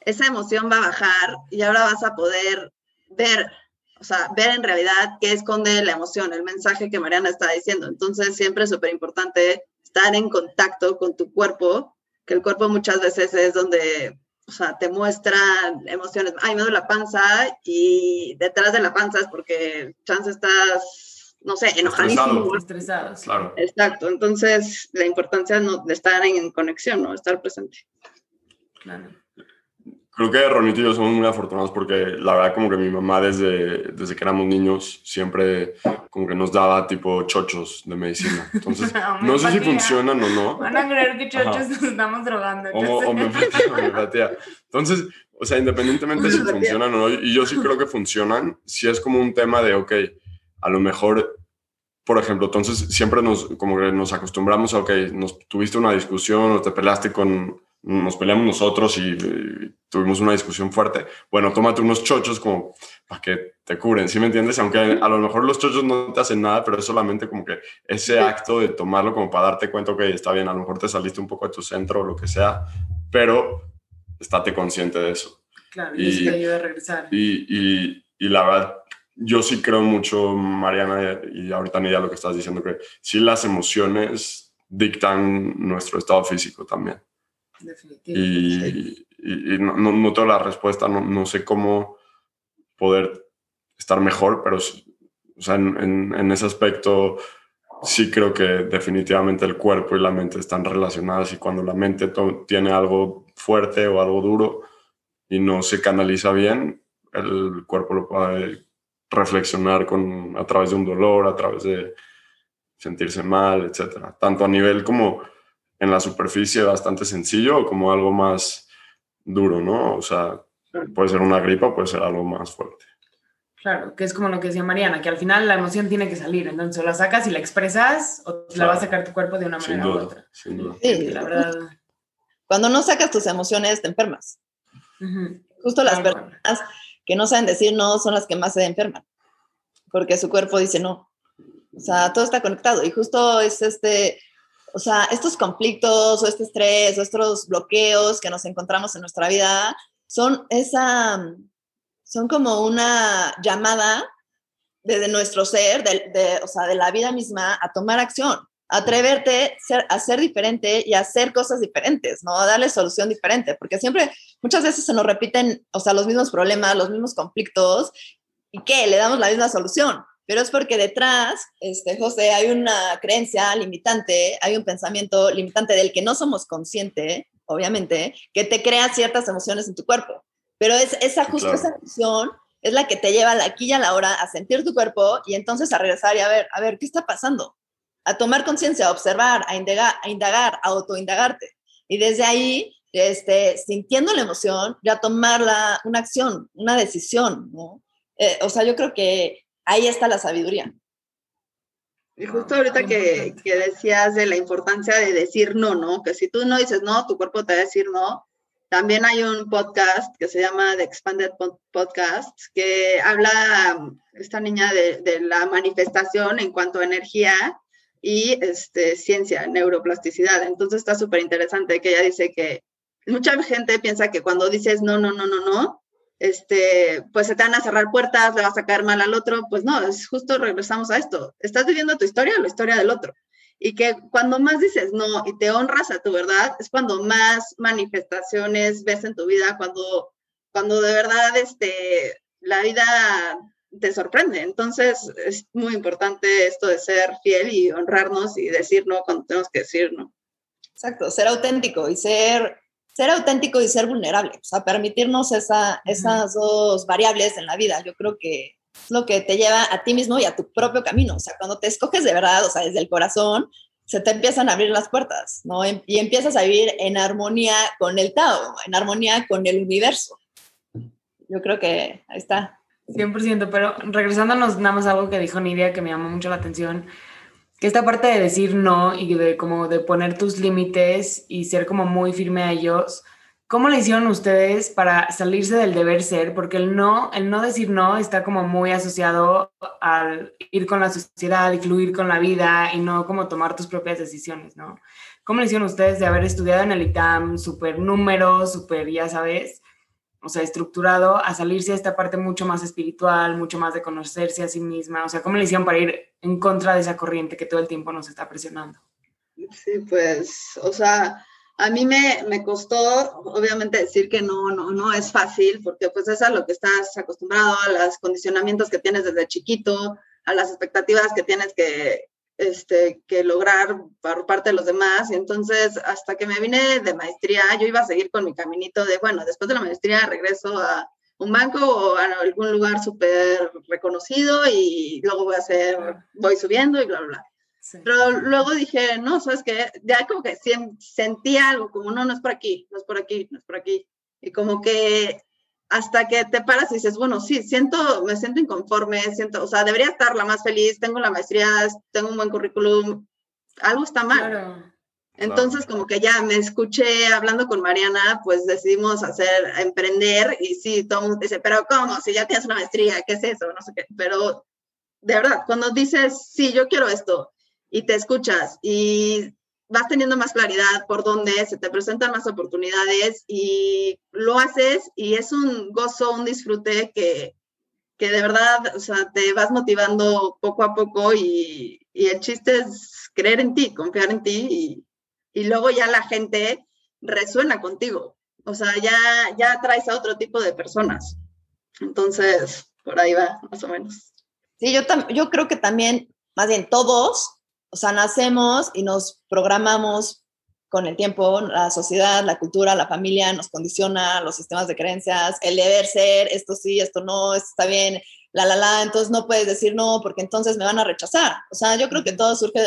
S3: esa emoción va a bajar y ahora vas a poder ver, o sea, ver en realidad qué esconde la emoción, el mensaje que Mariana está diciendo. Entonces siempre es súper importante estar en contacto con tu cuerpo, que el cuerpo muchas veces es donde o sea, te muestran emociones. Ay, me duele la panza y detrás de la panza es porque chance estás, no sé, enojadísimo.
S4: Estresado.
S2: Estresados.
S4: Claro.
S3: Exacto. Entonces, la importancia no, de estar en conexión, ¿no? Estar presente.
S2: Claro.
S4: Creo que Ronito y yo somos muy afortunados porque la verdad como que mi mamá desde, desde que éramos niños siempre como que nos daba tipo chochos de medicina. Entonces, no sé si funcionan o no.
S2: Van a creer que chochos
S4: Ajá.
S2: nos estamos drogando.
S4: Homo-
S2: entonces-
S4: homeopatía. Entonces, o sea, independientemente si funcionan o no, y yo sí creo que funcionan, si es como un tema de, ok, a lo mejor, por ejemplo, entonces siempre nos, como que nos acostumbramos a, ok, nos tuviste una discusión o te peleaste con, nos peleamos nosotros y, y tuvimos una discusión fuerte. Bueno, tómate unos chochos como para que te curen, ¿sí me entiendes? Aunque a lo mejor los chochos no te hacen nada, pero es solamente como que ese acto de tomarlo como para darte cuenta, ok, está bien, a lo mejor te saliste un poco de tu centro o lo que sea, pero estate consciente de eso.
S2: Claro, y eso te ayuda a regresar.
S4: Y, y, y la verdad, yo sí creo mucho, Mariana, y ahorita Nidia, lo que estás diciendo, que sí las emociones dictan nuestro estado físico también.
S2: Definitivo.
S4: Y, y- y no, no, tengo la respuesta, no, no sé cómo poder estar mejor, pero o sea, en, en- en ese aspecto sí creo que definitivamente el cuerpo y la mente están relacionadas y cuando la mente tiene algo fuerte o algo duro y no se canaliza bien, el cuerpo lo puede reflexionar con, a través de un dolor, a través de sentirse mal, etcétera. Tanto a nivel como en la superficie bastante sencillo como algo más duro, ¿no? O sea, puede ser una gripa, puede ser algo más fuerte.
S2: Claro, que es como lo que decía Mariana, que al final la emoción tiene que salir, entonces o la sacas y la expresas o la
S4: Claro.
S2: va a sacar tu cuerpo de una
S4: Sin
S2: manera u
S4: duda,
S2: otra.
S4: sin duda.
S1: Sí,
S2: La verdad.
S1: Cuando no sacas tus emociones, te enfermas. Justo las personas que no saben decir no son las que más se enferman, porque su cuerpo dice no. O sea, todo está conectado y justo es este, o sea, estos conflictos o este estrés o estos bloqueos que nos encontramos en nuestra vida son esa, son como una llamada desde nuestro ser, de, de- o sea, de la vida misma, a tomar acción, a atreverte ser, a ser diferente y a hacer cosas diferentes, ¿no? A darle solución diferente, porque siempre, muchas veces se nos repiten, o sea, los mismos problemas, los mismos conflictos, y ¿qué? Le damos la misma solución. Pero es porque detrás, este, José, hay una creencia limitante, hay un pensamiento limitante del que no somos conscientes, obviamente, que te crea ciertas emociones en tu cuerpo. Pero es esa justo
S4: claro.
S1: esa emoción es la que te lleva aquí y a la hora a sentir tu cuerpo y entonces a regresar y a ver, a ver, ¿qué está pasando? A tomar conciencia, a observar, a indagar, a indagar, a autoindagarte. Y desde ahí, este, sintiendo la emoción, ya tomar la, una acción, una decisión, ¿no? Eh, o sea, yo creo que ahí está la sabiduría.
S3: Y justo ahorita que, decías de la importancia de decir no, ¿no? Que si tú no dices no, tu cuerpo te va a decir no. También hay un podcast que se llama The Expanded Pod- Podcast, que habla esta niña de, de la manifestación en cuanto a energía y este, ciencia, neuroplasticidad. Entonces está súper interesante que ella dice que mucha gente piensa que cuando dices no, no, no, no, no, este, pues se te van a cerrar puertas, le vas a caer mal al otro, pues no, es justo regresamos a esto. ¿Estás viviendo tu historia o la historia del otro? Y que cuando más dices no y te honras a tu verdad, es cuando más manifestaciones ves en tu vida, cuando, cuando de verdad este, la vida te sorprende. Entonces es muy importante esto de ser fiel y honrarnos y decir no cuando tenemos que decir no.
S1: Exacto, ser auténtico y ser, ser auténtico y ser vulnerable, o sea, permitirnos esa, esas dos variables en la vida. Yo creo que es lo que te lleva a ti mismo y a tu propio camino. O sea, cuando te escoges de verdad, o sea, desde el corazón, se te empiezan a abrir las puertas, ¿no? Y empiezas a vivir en armonía con el Tao, en armonía con el universo. Yo creo que ahí está.
S2: 100%, pero regresándonos nada más a algo que dijo Nidia que me llamó mucho la atención, que esta parte de decir no y de como de poner tus límites y ser como muy firme a ellos, ¿cómo le hicieron ustedes para salirse del deber ser? Porque el no, el no decir no está como muy asociado al ir con la sociedad y fluir con la vida y no como tomar tus propias decisiones, ¿no? ¿Cómo le hicieron ustedes de haber estudiado en el ITAM, súper números, súper, ya sabes, o sea, estructurado a salirse de esta parte mucho más espiritual, mucho más de conocerse a sí misma? O sea, ¿cómo le hicieron para ir en contra de esa corriente que todo el tiempo nos está presionando?
S3: Sí, pues, o sea, a mí me, me costó, obviamente, decir que no, no, no es fácil, porque pues es a lo que estás acostumbrado, a los condicionamientos que tienes desde chiquito, a las expectativas que tienes que, este, que lograr por parte de los demás. Y entonces, hasta que me vine de maestría, yo iba a seguir con mi caminito de, bueno, después de la maestría regreso a un banco o a algún lugar súper reconocido y luego voy a hacer, voy subiendo y bla, bla, bla. Pero luego dije, no, sabes que ya como que sentía algo, como no, no es por aquí, no es por aquí, no es por aquí. Y como que hasta que te paras y dices, bueno, sí, siento, me siento inconforme, siento, o sea, debería estar la más feliz, tengo la maestría, tengo un buen currículum, algo está mal. Entonces, como que ya me escuché hablando con Mariana, pues decidimos hacer, emprender, y sí, todo el mundo dice, pero ¿cómo? Si ya tienes una maestría, ¿qué es eso? No sé qué, pero de verdad, cuando dices, sí, yo quiero esto, y te escuchas, y vas teniendo más claridad por dónde se te presentan más oportunidades y lo haces y es un gozo, un disfrute que, que de verdad, o sea, te vas motivando poco a poco y, y el chiste es creer en ti, confiar en ti y, y, luego ya la gente resuena contigo. O sea, ya, ya traes a otro tipo de personas. Entonces, por ahí va, más o menos.
S1: Sí, yo, yo creo que también, más bien todos, o sea, nacemos y nos programamos con el tiempo, la sociedad, la cultura, la familia nos condiciona, los sistemas de creencias, el deber ser, esto sí, esto no, esto está bien, la, la, la, entonces no puedes decir no porque entonces me van a rechazar. O sea, yo creo que todo surge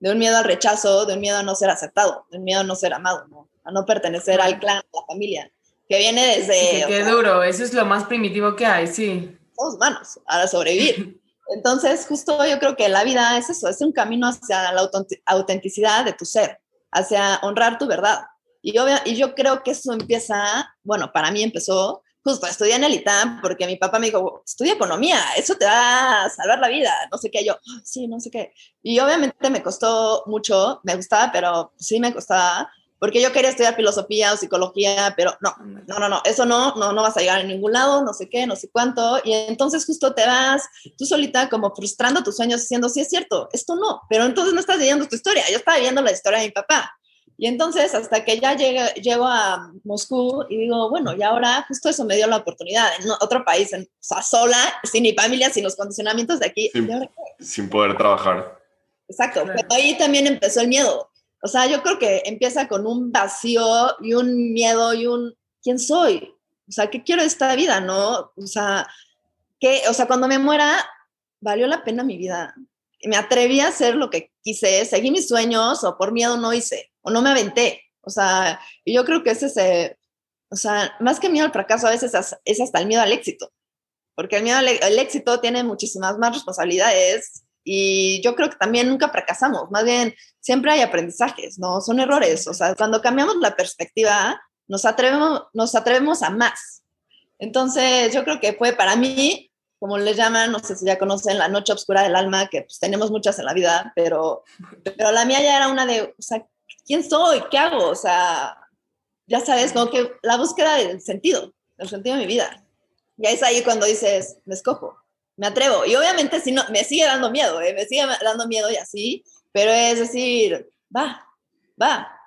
S1: de, un miedo al rechazo, de un miedo a no ser aceptado, de un miedo a no ser amado, ¿no? a no pertenecer al clan, a la familia, que viene desde...
S2: qué duro, eso es lo más primitivo que hay, sí.
S1: Somos humanos, para sobrevivir. Entonces, justo yo creo que la vida es eso, es un camino hacia la autenticidad de tu ser, hacia honrar tu verdad. Y yo, y yo creo que eso empieza, bueno, para mí empezó justo, estudié en el ITAM porque mi papá me dijo, estudia economía, eso te va a salvar la vida, no sé qué, yo, ah, sí, no sé qué. Y obviamente me costó mucho, me gustaba, pero sí me costaba, porque yo quería estudiar filosofía o psicología, pero no, no, no, no, eso no, no, no vas a llegar a ningún lado, no sé qué, no sé cuánto, y entonces justo te vas tú solita como frustrando tus sueños diciendo, sí es cierto, esto no, pero entonces no estás viviendo tu historia, yo estaba viviendo la historia de mi papá. Y entonces hasta que ya llego, llego a Moscú y digo, bueno, y ahora justo eso me dio la oportunidad en otro país, en, o sea, sola, sin mi familia, sin los condicionamientos de aquí.
S4: Sin, sin poder trabajar.
S1: Exacto, pero ahí también empezó el miedo o sea, yo creo que empieza con un vacío y un miedo y un ¿quién soy? O sea, ¿qué quiero de esta vida, no? O sea, que, o sea, cuando me muera, valió la pena mi vida. Me atreví a hacer lo que quise, seguí mis sueños o por miedo no hice o no me aventé. O sea, y yo creo que ese es, o sea, más que miedo al fracaso, a veces es hasta el miedo al éxito. Porque el miedo al, al éxito tiene muchísimas más responsabilidades y yo creo que también nunca fracasamos, más bien siempre hay aprendizajes, ¿no? Son errores. O sea, cuando cambiamos la perspectiva, nos atrevemos, nos atrevemos a más. Entonces, yo creo que fue para mí, como le llaman, no sé si ya conocen, la noche oscura del alma, que pues tenemos muchas en la vida, pero, pero la mía ya era una de, o sea, ¿quién soy? ¿Qué hago? O sea, ya sabes, como que la búsqueda del sentido, del sentido de mi vida. Y es ahí cuando dices, me escojo me atrevo. Y obviamente si no, me sigue dando miedo, ¿eh? me sigue dando miedo y así, pero es decir, va, va.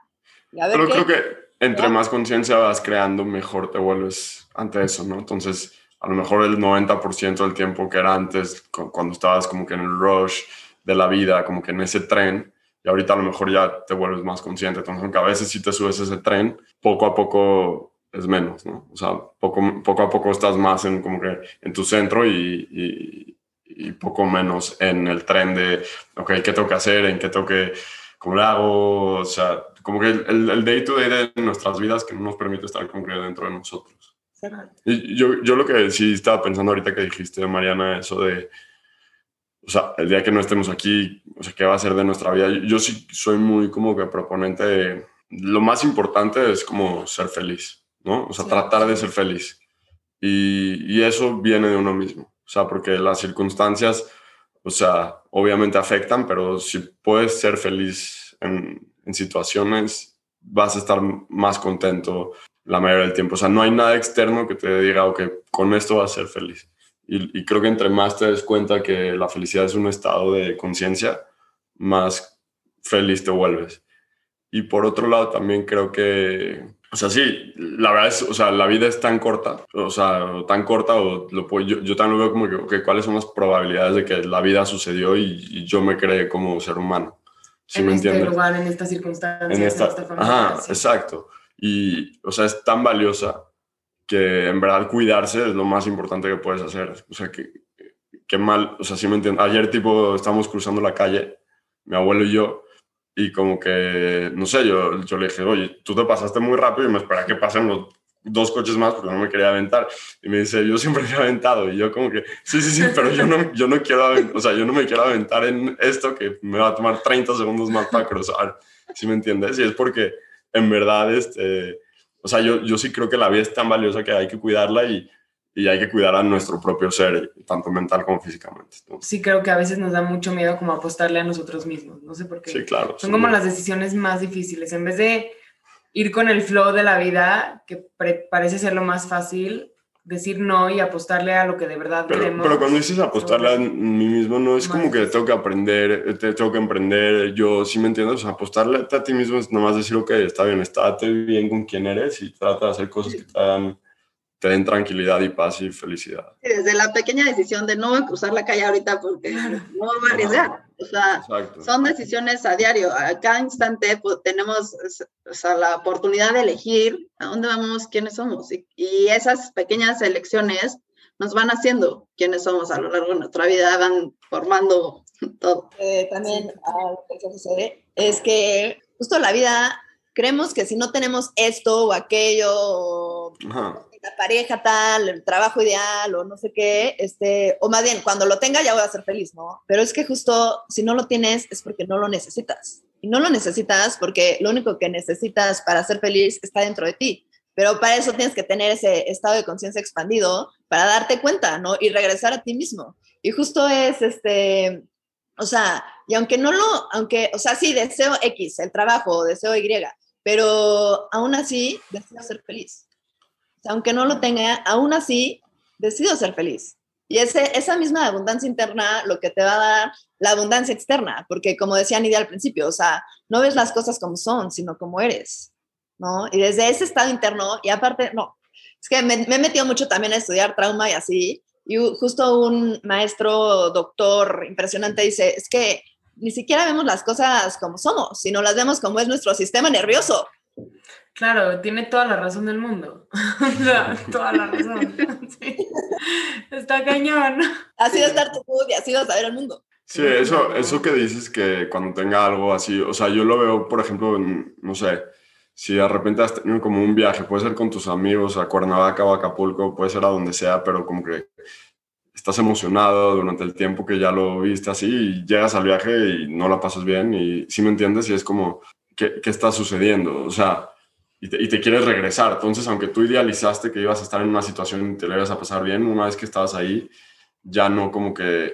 S4: A pero creo que entre más conciencia vas creando, mejor te vuelves ante eso, ¿no? Entonces, a lo mejor el 90% del tiempo que era antes, cuando estabas como que en el rush de la vida, como que en ese tren, y ahorita a lo mejor ya te vuelves más consciente. Entonces, aunque a veces si te subes ese tren, poco a poco es menos, ¿no? O sea, poco, poco a poco estás más en, como que en tu centro y, y, poco menos en el tren de, ok, ¿qué tengo que hacer? ¿En qué tengo que, cómo lo hago? O sea, como que el, el day to day de nuestras vidas que no nos permite estar como que dentro de nosotros. Y yo, yo lo que sí estaba pensando ahorita que dijiste, Mariana, eso de, o sea, el día que no estemos aquí, o sea, ¿qué va a ser de nuestra vida? Yo, sí soy muy como que proponente de, lo más importante es como ser feliz, ¿no? O sea, tratar de ser feliz. Y, y, eso viene de uno mismo, o sea, porque las circunstancias, o sea, obviamente afectan, pero si puedes ser feliz en, en situaciones, vas a estar más contento la mayoría del tiempo. O sea, no hay nada externo que te diga, ok, con esto vas a ser feliz. Y, creo que entre más te des cuenta que la felicidad es un estado de conciencia, más feliz te vuelves. Y por otro lado, también creo que, o sea, sí, la verdad es, o sea, la vida es tan corta, o sea, tan corta, o lo yo, yo también lo veo como que, okay, ¿cuáles son las probabilidades de que la vida sucedió y, yo me creé como ser humano?
S2: ¿Sí en me este lugar, en estas circunstancias, en esta,
S4: familia, Ajá, exacto. Y, o sea, es tan valiosa que en verdad cuidarse es lo más importante que puedes hacer. O sea, que, qué mal, o sea, sí me entiendo. Ayer, tipo, estábamos cruzando la calle, mi abuelo y yo, y como que, no sé, yo, yo le dije, oye, tú te pasaste muy rápido y me espera que pasen los dos coches más porque no me quería aventar. Y me dice, yo siempre me he aventado. Y yo como que, sí, sí, sí, pero yo no, yo no quiero, o sea, yo no me quiero aventar en esto que me va a tomar 30 segundos más para cruzar. ¿Sí me entiendes? Y es porque, en verdad, este o sea, yo, yo sí creo que la vida es tan valiosa que hay que cuidarla y, y hay que cuidar a nuestro propio ser, tanto mental como físicamente.
S2: Sí, creo que a veces nos da mucho miedo como apostarle a nosotros mismos, no sé por qué.
S4: Sí, claro.
S2: Son como las decisiones más difíciles. En vez de ir con el flow de la vida, que parece ser lo más fácil, decir no y apostarle a lo que de verdad
S4: pero,
S2: queremos.
S4: Pero cuando dices apostarle a mí mismo, no es como que tengo que aprender, te, tengo que emprender, yo sí me entiendo, o sea, apostarle a ti mismo es nomás decir, ok, está bien, estate bien con quién eres y trata de hacer cosas que te dan te den tranquilidad y paz y felicidad.
S3: desde la pequeña decisión de no cruzar la calle ahorita porque no va a arriesgar. O sea, son decisiones a diario. A cada instante pues, tenemos o sea, la oportunidad de elegir a dónde vamos, quiénes somos. Y, y, esas pequeñas elecciones nos van haciendo quiénes somos a lo largo de nuestra vida, van formando todo.
S1: Eh, también algo que sucede es que justo la vida creemos que si no tenemos esto o aquello, la pareja tal, el trabajo ideal o no sé qué, este, o más bien, cuando lo tenga ya voy a ser feliz, ¿no? Pero es que justo si no lo tienes es porque no lo necesitas. Y no lo necesitas porque lo único que necesitas para ser feliz está dentro de ti. Pero para eso tienes que tener ese estado de conciencia expandido para darte cuenta, ¿no? Y regresar a ti mismo. Y justo es este, o sea, y aunque no lo, aunque, o sea, sí, deseo X, el trabajo, deseo Y, pero aún así deseo ser feliz aunque no lo tenga, aún así decido ser feliz. Y ese, esa misma abundancia interna lo que te va a dar la abundancia externa, porque como decía Nidia al principio, o sea, no ves las cosas como son, sino como eres, ¿no? Y desde ese estado interno, y aparte, no, es que me, me he metido mucho también a estudiar trauma y así, y justo un maestro, doctor impresionante dice, es que ni siquiera vemos las cosas como somos, sino las vemos como es nuestro sistema nervioso.
S2: Claro, tiene toda la razón del mundo. toda la razón. Está cañón.
S1: Ha sido estar tu y ha sido saber el mundo.
S4: Sí, eso, eso que dices que cuando tenga algo así, o sea, yo lo veo, por ejemplo, no sé, si de repente has tenido como un viaje, puede ser con tus amigos a Cuernavaca o a Acapulco, puede ser a donde sea, pero como que estás emocionado durante el tiempo que ya lo viste así y llegas al viaje y no la pasas bien y si me entiendes y es como, ¿qué, qué está sucediendo? O sea, y te, quieres regresar. Entonces, aunque tú idealizaste que ibas a estar en una situación y te la ibas a pasar bien, una vez que estabas ahí, ya no como que,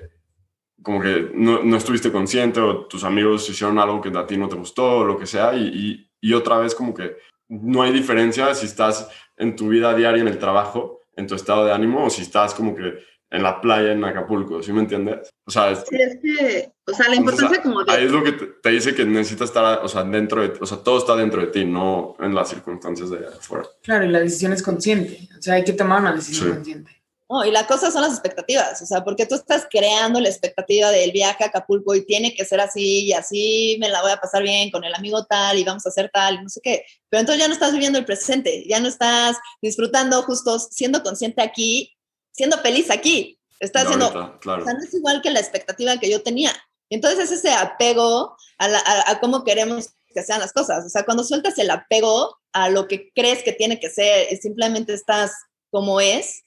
S4: como que no, no estuviste consciente o tus amigos hicieron algo que a ti no te gustó o lo que sea. Y, y, otra vez como que no hay diferencia si estás en tu vida diaria, en el trabajo, en tu estado de ánimo o si estás como que en la playa en Acapulco, ¿sí me entiendes?
S3: O sea, es, sí, es que, o sea, la importancia como de...
S4: Ahí es lo que te, dice que necesitas estar, o sea, dentro de, o sea, todo está dentro de ti, no en las circunstancias de afuera.
S2: Claro, y la decisión es consciente, o sea, hay que tomar una decisión consciente.
S1: No, y la cosa son las expectativas, o sea, porque tú estás creando la expectativa del viaje a Acapulco y tiene que ser así y así me la voy a pasar bien con el amigo tal y vamos a hacer tal y no sé qué. Pero entonces ya no estás viviendo el presente, ya no estás disfrutando justo siendo consciente aquí, siendo feliz aquí. Estás haciendo, o sea, no es igual que la expectativa que yo tenía. Entonces es ese apego a, a cómo queremos que sean las cosas. O sea, cuando sueltas el apego a lo que crees que tiene que ser y simplemente estás como es,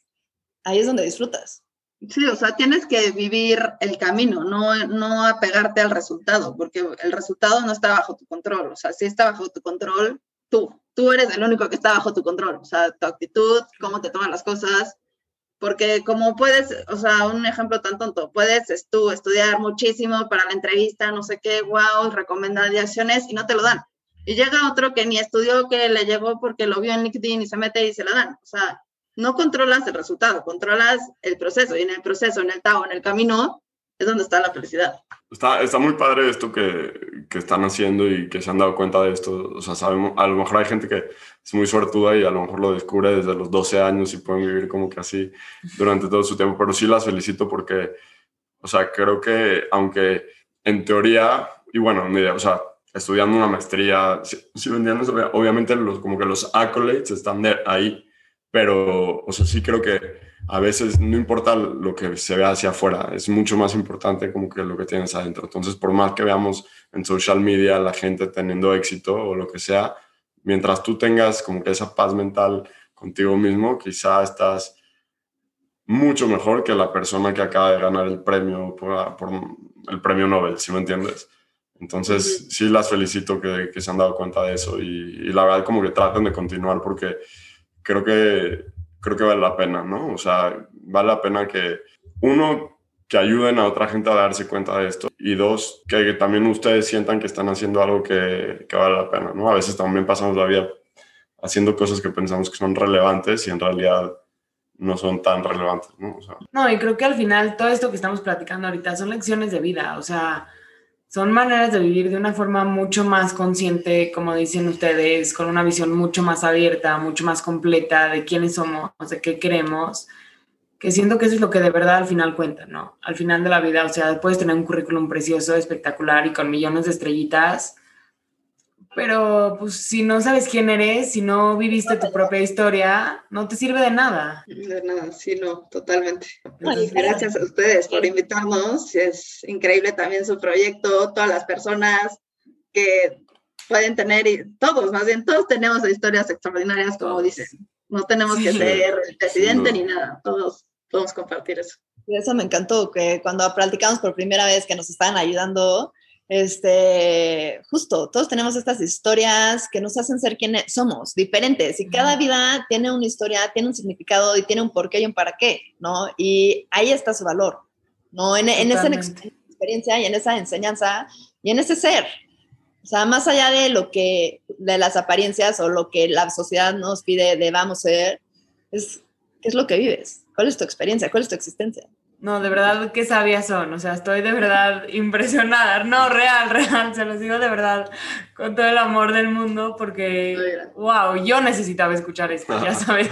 S1: ahí es donde disfrutas.
S3: Sí, o sea, tienes que vivir el camino, no, no apegarte al resultado, porque el resultado no está bajo tu control. O sea, si está bajo tu control, tú, tú eres el único que está bajo tu control. O sea, tu actitud, cómo te toman las cosas, porque como puedes, o sea, un ejemplo tan tonto, puedes tú estudiar muchísimo para la entrevista, no sé qué, wow, recomendaciones y no te lo dan. Y llega otro que ni estudió, que le llegó porque lo vio en LinkedIn y se mete y se la dan. O sea, no controlas el resultado, controlas el proceso y en el proceso, en el Tao, en el camino, es donde está la felicidad.
S4: Está, está muy padre esto que, que, están haciendo y que se han dado cuenta de esto. O sea, sabemos, a lo mejor hay gente que es muy suertuda y a lo mejor lo descubre desde los 12 años y pueden vivir como que así durante todo su tiempo, pero sí las felicito porque, o sea, creo que aunque en teoría, y bueno, o sea, estudiando una maestría, si, si obviamente los, como que los accolades están de ahí, pero, o sea, sí creo que a veces no importa lo que se vea hacia afuera, es mucho más importante como que lo que tienes adentro. Entonces, por más que veamos en social media la gente teniendo éxito o lo que sea, mientras tú tengas como que esa paz mental contigo mismo, quizá estás mucho mejor que la persona que acaba de ganar el premio por, por el premio Nobel, si me entiendes. Entonces, sí las felicito que, que, se han dado cuenta de eso y, y la verdad como que traten de continuar porque creo que, creo que vale la pena, ¿no? O sea, vale la pena que, uno, que ayuden a otra gente a darse cuenta de esto y dos, que, también ustedes sientan que están haciendo algo que, que, vale la pena, ¿no? A veces también pasamos la vida haciendo cosas que pensamos que son relevantes y en realidad no son tan relevantes, ¿no? O sea,
S2: no, y creo que al final todo esto que estamos platicando ahorita son lecciones de vida, o sea, son maneras de vivir de una forma mucho más consciente, como dicen ustedes, con una visión mucho más abierta, mucho más completa de quiénes somos, de qué queremos, que siento que eso es lo que de verdad al final cuenta, ¿no? Al final de la vida, o sea, puedes tener un currículum precioso, espectacular y con millones de estrellitas, pero pues si no sabes quién eres, si no viviste tu propia historia, no te sirve de nada.
S3: De nada, sí, no, totalmente. gracias a ustedes por invitarnos. Es increíble también su proyecto, todas las personas que pueden tener, y todos, más bien, todos tenemos historias extraordinarias, como dicen. No tenemos que ser el presidente ni nada, todos podemos compartir eso.
S1: Y eso me encantó, que cuando platicamos por primera vez que nos estaban ayudando, este, justo, todos tenemos estas historias que nos hacen ser quienes somos, diferentes, y cada vida tiene una historia, tiene un significado y tiene un porqué y un para qué, ¿no? Y ahí está su valor, ¿no? En, en esa experiencia y en esa enseñanza y en ese ser. O sea, más allá de lo que, de las apariencias o lo que la sociedad nos pide debamos ser, es qué es lo que vives, cuál es tu experiencia, cuál es tu existencia.
S2: No, de verdad, qué sabias son. O sea, estoy de verdad impresionada. No, real, real. Se los digo de verdad con todo el amor del mundo porque, wow, yo necesitaba escuchar esto, ya sabes.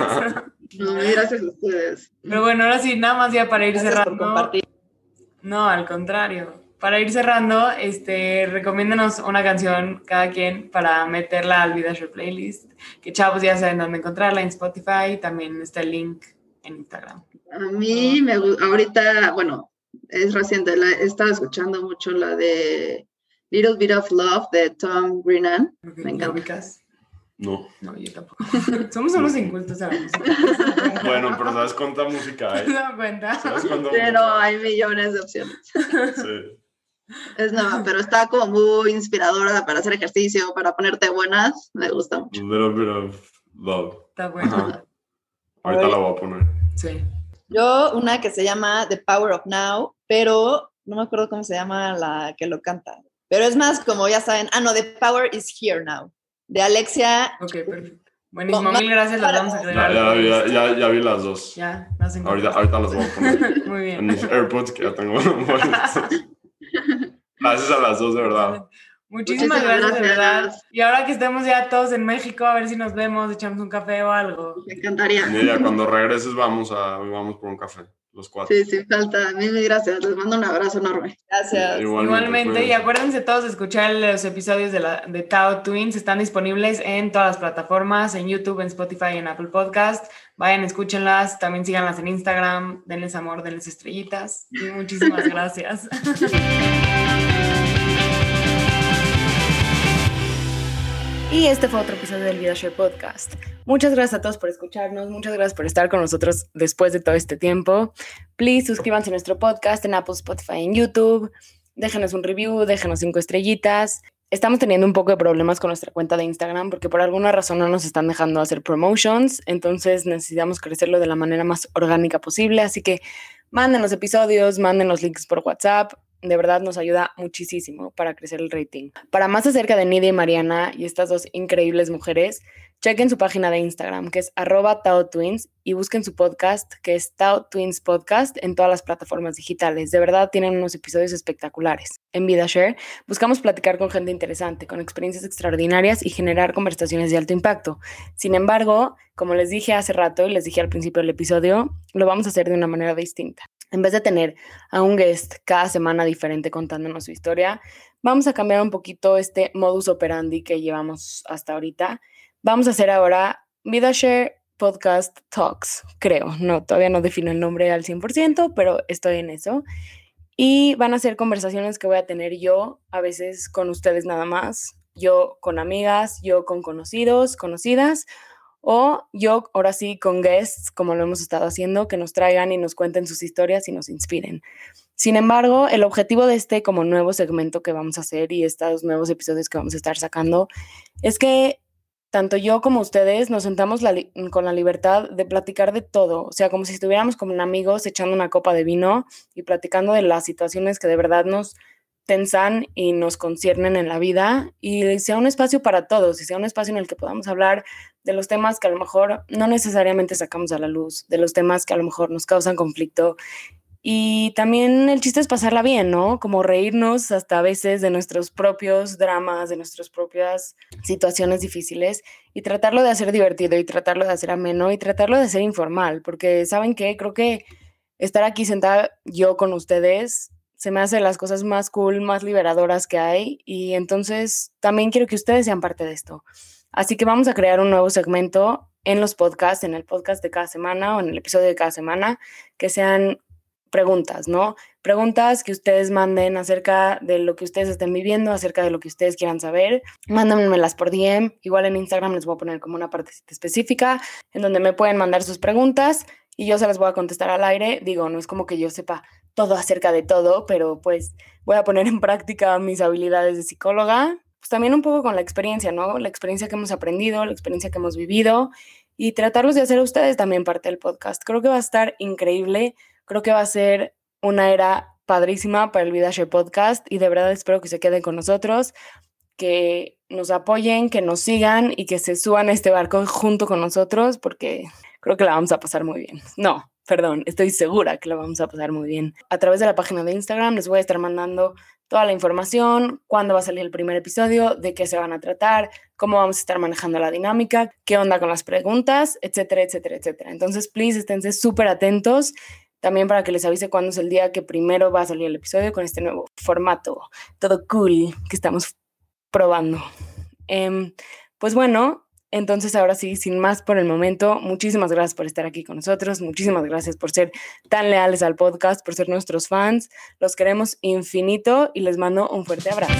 S3: No, gracias a ustedes.
S2: Pero bueno, ahora sí, nada más ya para ir cerrando. No, al contrario. Para ir cerrando, este, recomiéndanos una canción cada quien para meterla al Vidashow Playlist. Que chavos ya saben dónde encontrarla en Spotify. También está el link en Instagram.
S3: A mí me ahorita, bueno, es reciente, la, he estado escuchando mucho la de Little Bit of Love de Tom Greenan.
S2: me encanta.
S4: No.
S2: No, yo tampoco. Somos unos incultos a la música.
S4: bueno, pero ¿sabes cuánta música hay?
S2: No cuenta.
S3: Pero hay millones de opciones. Sí. Es nueva, pero está como muy inspiradora para hacer ejercicio, para ponerte buenas. Me gusta mucho.
S4: Little Bit of Love.
S2: Está bueno.
S4: Ahorita la voy a poner.
S2: Sí.
S1: Yo, una que se llama The Power of Now, pero no me acuerdo cómo se llama la que lo canta. Pero es más como ya saben, ah, no, The Power is Here Now, de Alexia.
S2: Ok, perfecto. Buenísimo, mil gracias, las vamos a agregar.
S4: Ya, ya, ya, ya, vi las dos.
S2: Ya, las
S4: ahorita, ahorita las voy a poner.
S2: Muy bien.
S4: En mis AirPods que ya tengo. gracias a las dos, de verdad.
S2: Muchísimas,
S3: Muchísimas
S2: gracias, de verdad.
S3: gracias.
S2: Y ahora que estemos ya todos en México, a ver si nos vemos, echamos un café o algo.
S3: Me encantaría.
S4: Nidia, cuando regreses vamos, a, vamos por un café, los cuatro.
S3: Sí, sin falta. Mil gracias. Les mando un abrazo enorme.
S1: Gracias.
S2: Igualmente, y
S4: cuídense.
S2: acuérdense todos de escuchar los episodios de, la, de Tao Twins, están disponibles en todas las plataformas, en YouTube, en Spotify, en Apple Podcast. Vayan, escúchenlas, también síganlas en Instagram, denles amor, denles estrellitas. Y muchísimas gracias. Y este fue otro episodio del VidaShare Podcast. Muchas gracias a todos por escucharnos, muchas gracias por estar con nosotros después de todo este tiempo. Please suscríbanse a nuestro podcast en Apple, Spotify, en YouTube. Déjenos un review, déjenos cinco estrellitas. Estamos teniendo un poco de problemas con nuestra cuenta de Instagram porque por alguna razón no nos están dejando hacer promotions, entonces necesitamos crecerlo de la manera más orgánica posible, así que manden los episodios, manden los links por WhatsApp, de verdad nos ayuda muchísimo para crecer el rating. Para más acerca de Nidia y Mariana y estas dos increíbles mujeres, chequen su página de Instagram que es arroba Tao Twins y busquen su podcast que es Tao Twins Podcast en todas las plataformas digitales. De verdad tienen unos episodios espectaculares. En VidaShare buscamos platicar con gente interesante, con experiencias extraordinarias y generar conversaciones de alto impacto. Sin embargo, como les dije hace rato y les dije al principio del episodio, lo vamos a hacer de una manera distinta. En vez de tener a un guest cada semana diferente contándonos su historia, vamos a cambiar un poquito este modus operandi que llevamos hasta ahorita. Vamos a hacer ahora VidaShare Podcast Talks, creo. No, todavía no defino el nombre al 100%, pero estoy en eso. Y van a ser conversaciones que voy a tener yo, a veces con ustedes nada más, yo con amigas, yo con conocidos, conocidas, o yo ahora sí con guests, como lo hemos estado haciendo, que nos traigan y nos cuenten sus historias y nos inspiren. Sin embargo, el objetivo de este como nuevo segmento que vamos a hacer y estos nuevos episodios que vamos a estar sacando es que tanto yo como ustedes nos sentamos con la libertad de platicar de todo, o sea, como si estuviéramos como amigos echando una copa de vino y platicando de las situaciones que de verdad nos tensan y nos conciernen en la vida y sea un espacio para todos y sea un espacio en el que podamos hablar de los temas que a lo mejor no necesariamente sacamos a la luz, de los temas que a lo mejor nos causan conflicto. Y también el chiste es pasarla bien, ¿no? Como reírnos hasta a veces de nuestros propios dramas, de nuestras propias situaciones difíciles y tratarlo de hacer divertido y tratarlo de hacer ameno y tratarlo de hacer informal, porque ¿saben qué? Creo que estar aquí sentada yo con ustedes se me hace las cosas más cool, más liberadoras que hay y entonces también quiero que ustedes sean parte de esto. Así que vamos a crear un nuevo segmento en los podcasts, en el podcast de cada semana o en el episodio de cada semana, que sean preguntas, ¿no? Preguntas que ustedes manden acerca de lo que ustedes estén viviendo, acerca de lo que ustedes quieran saber. Mándenmelas por DM. Igual en Instagram les voy a poner como una parte específica en donde me pueden mandar sus preguntas y yo se las voy a contestar al aire. Digo, no es como que yo sepa todo acerca de todo, pero pues voy a poner en práctica mis habilidades de psicóloga, pues también un poco con la experiencia, ¿no? La experiencia que hemos aprendido, la experiencia que hemos vivido y tratarlos de hacer a ustedes también parte del podcast. Creo que va a estar increíble, creo que va a ser una era padrísima para el Vidashe Podcast y de verdad espero que se queden con nosotros, que nos apoyen, que nos sigan y que se suban a este barco junto con nosotros porque creo que la vamos a pasar muy bien. No, perdón, estoy segura que la vamos a pasar muy bien. A través de la página de Instagram les voy a estar mandando toda la información, cuándo va a salir el primer episodio, de qué se van a tratar, cómo vamos a estar manejando la dinámica, qué onda con las preguntas, etcétera, etcétera, etcétera. Entonces, please, esténse súper atentos también para que les avise cuándo es el día que primero va a salir el episodio con este nuevo formato, todo cool que estamos probando. Eh, pues bueno, entonces, ahora sí, sin más por el momento, muchísimas gracias por estar aquí con nosotros, muchísimas gracias por ser tan leales al podcast, por ser nuestros fans. Los queremos infinito y les mando un fuerte abrazo.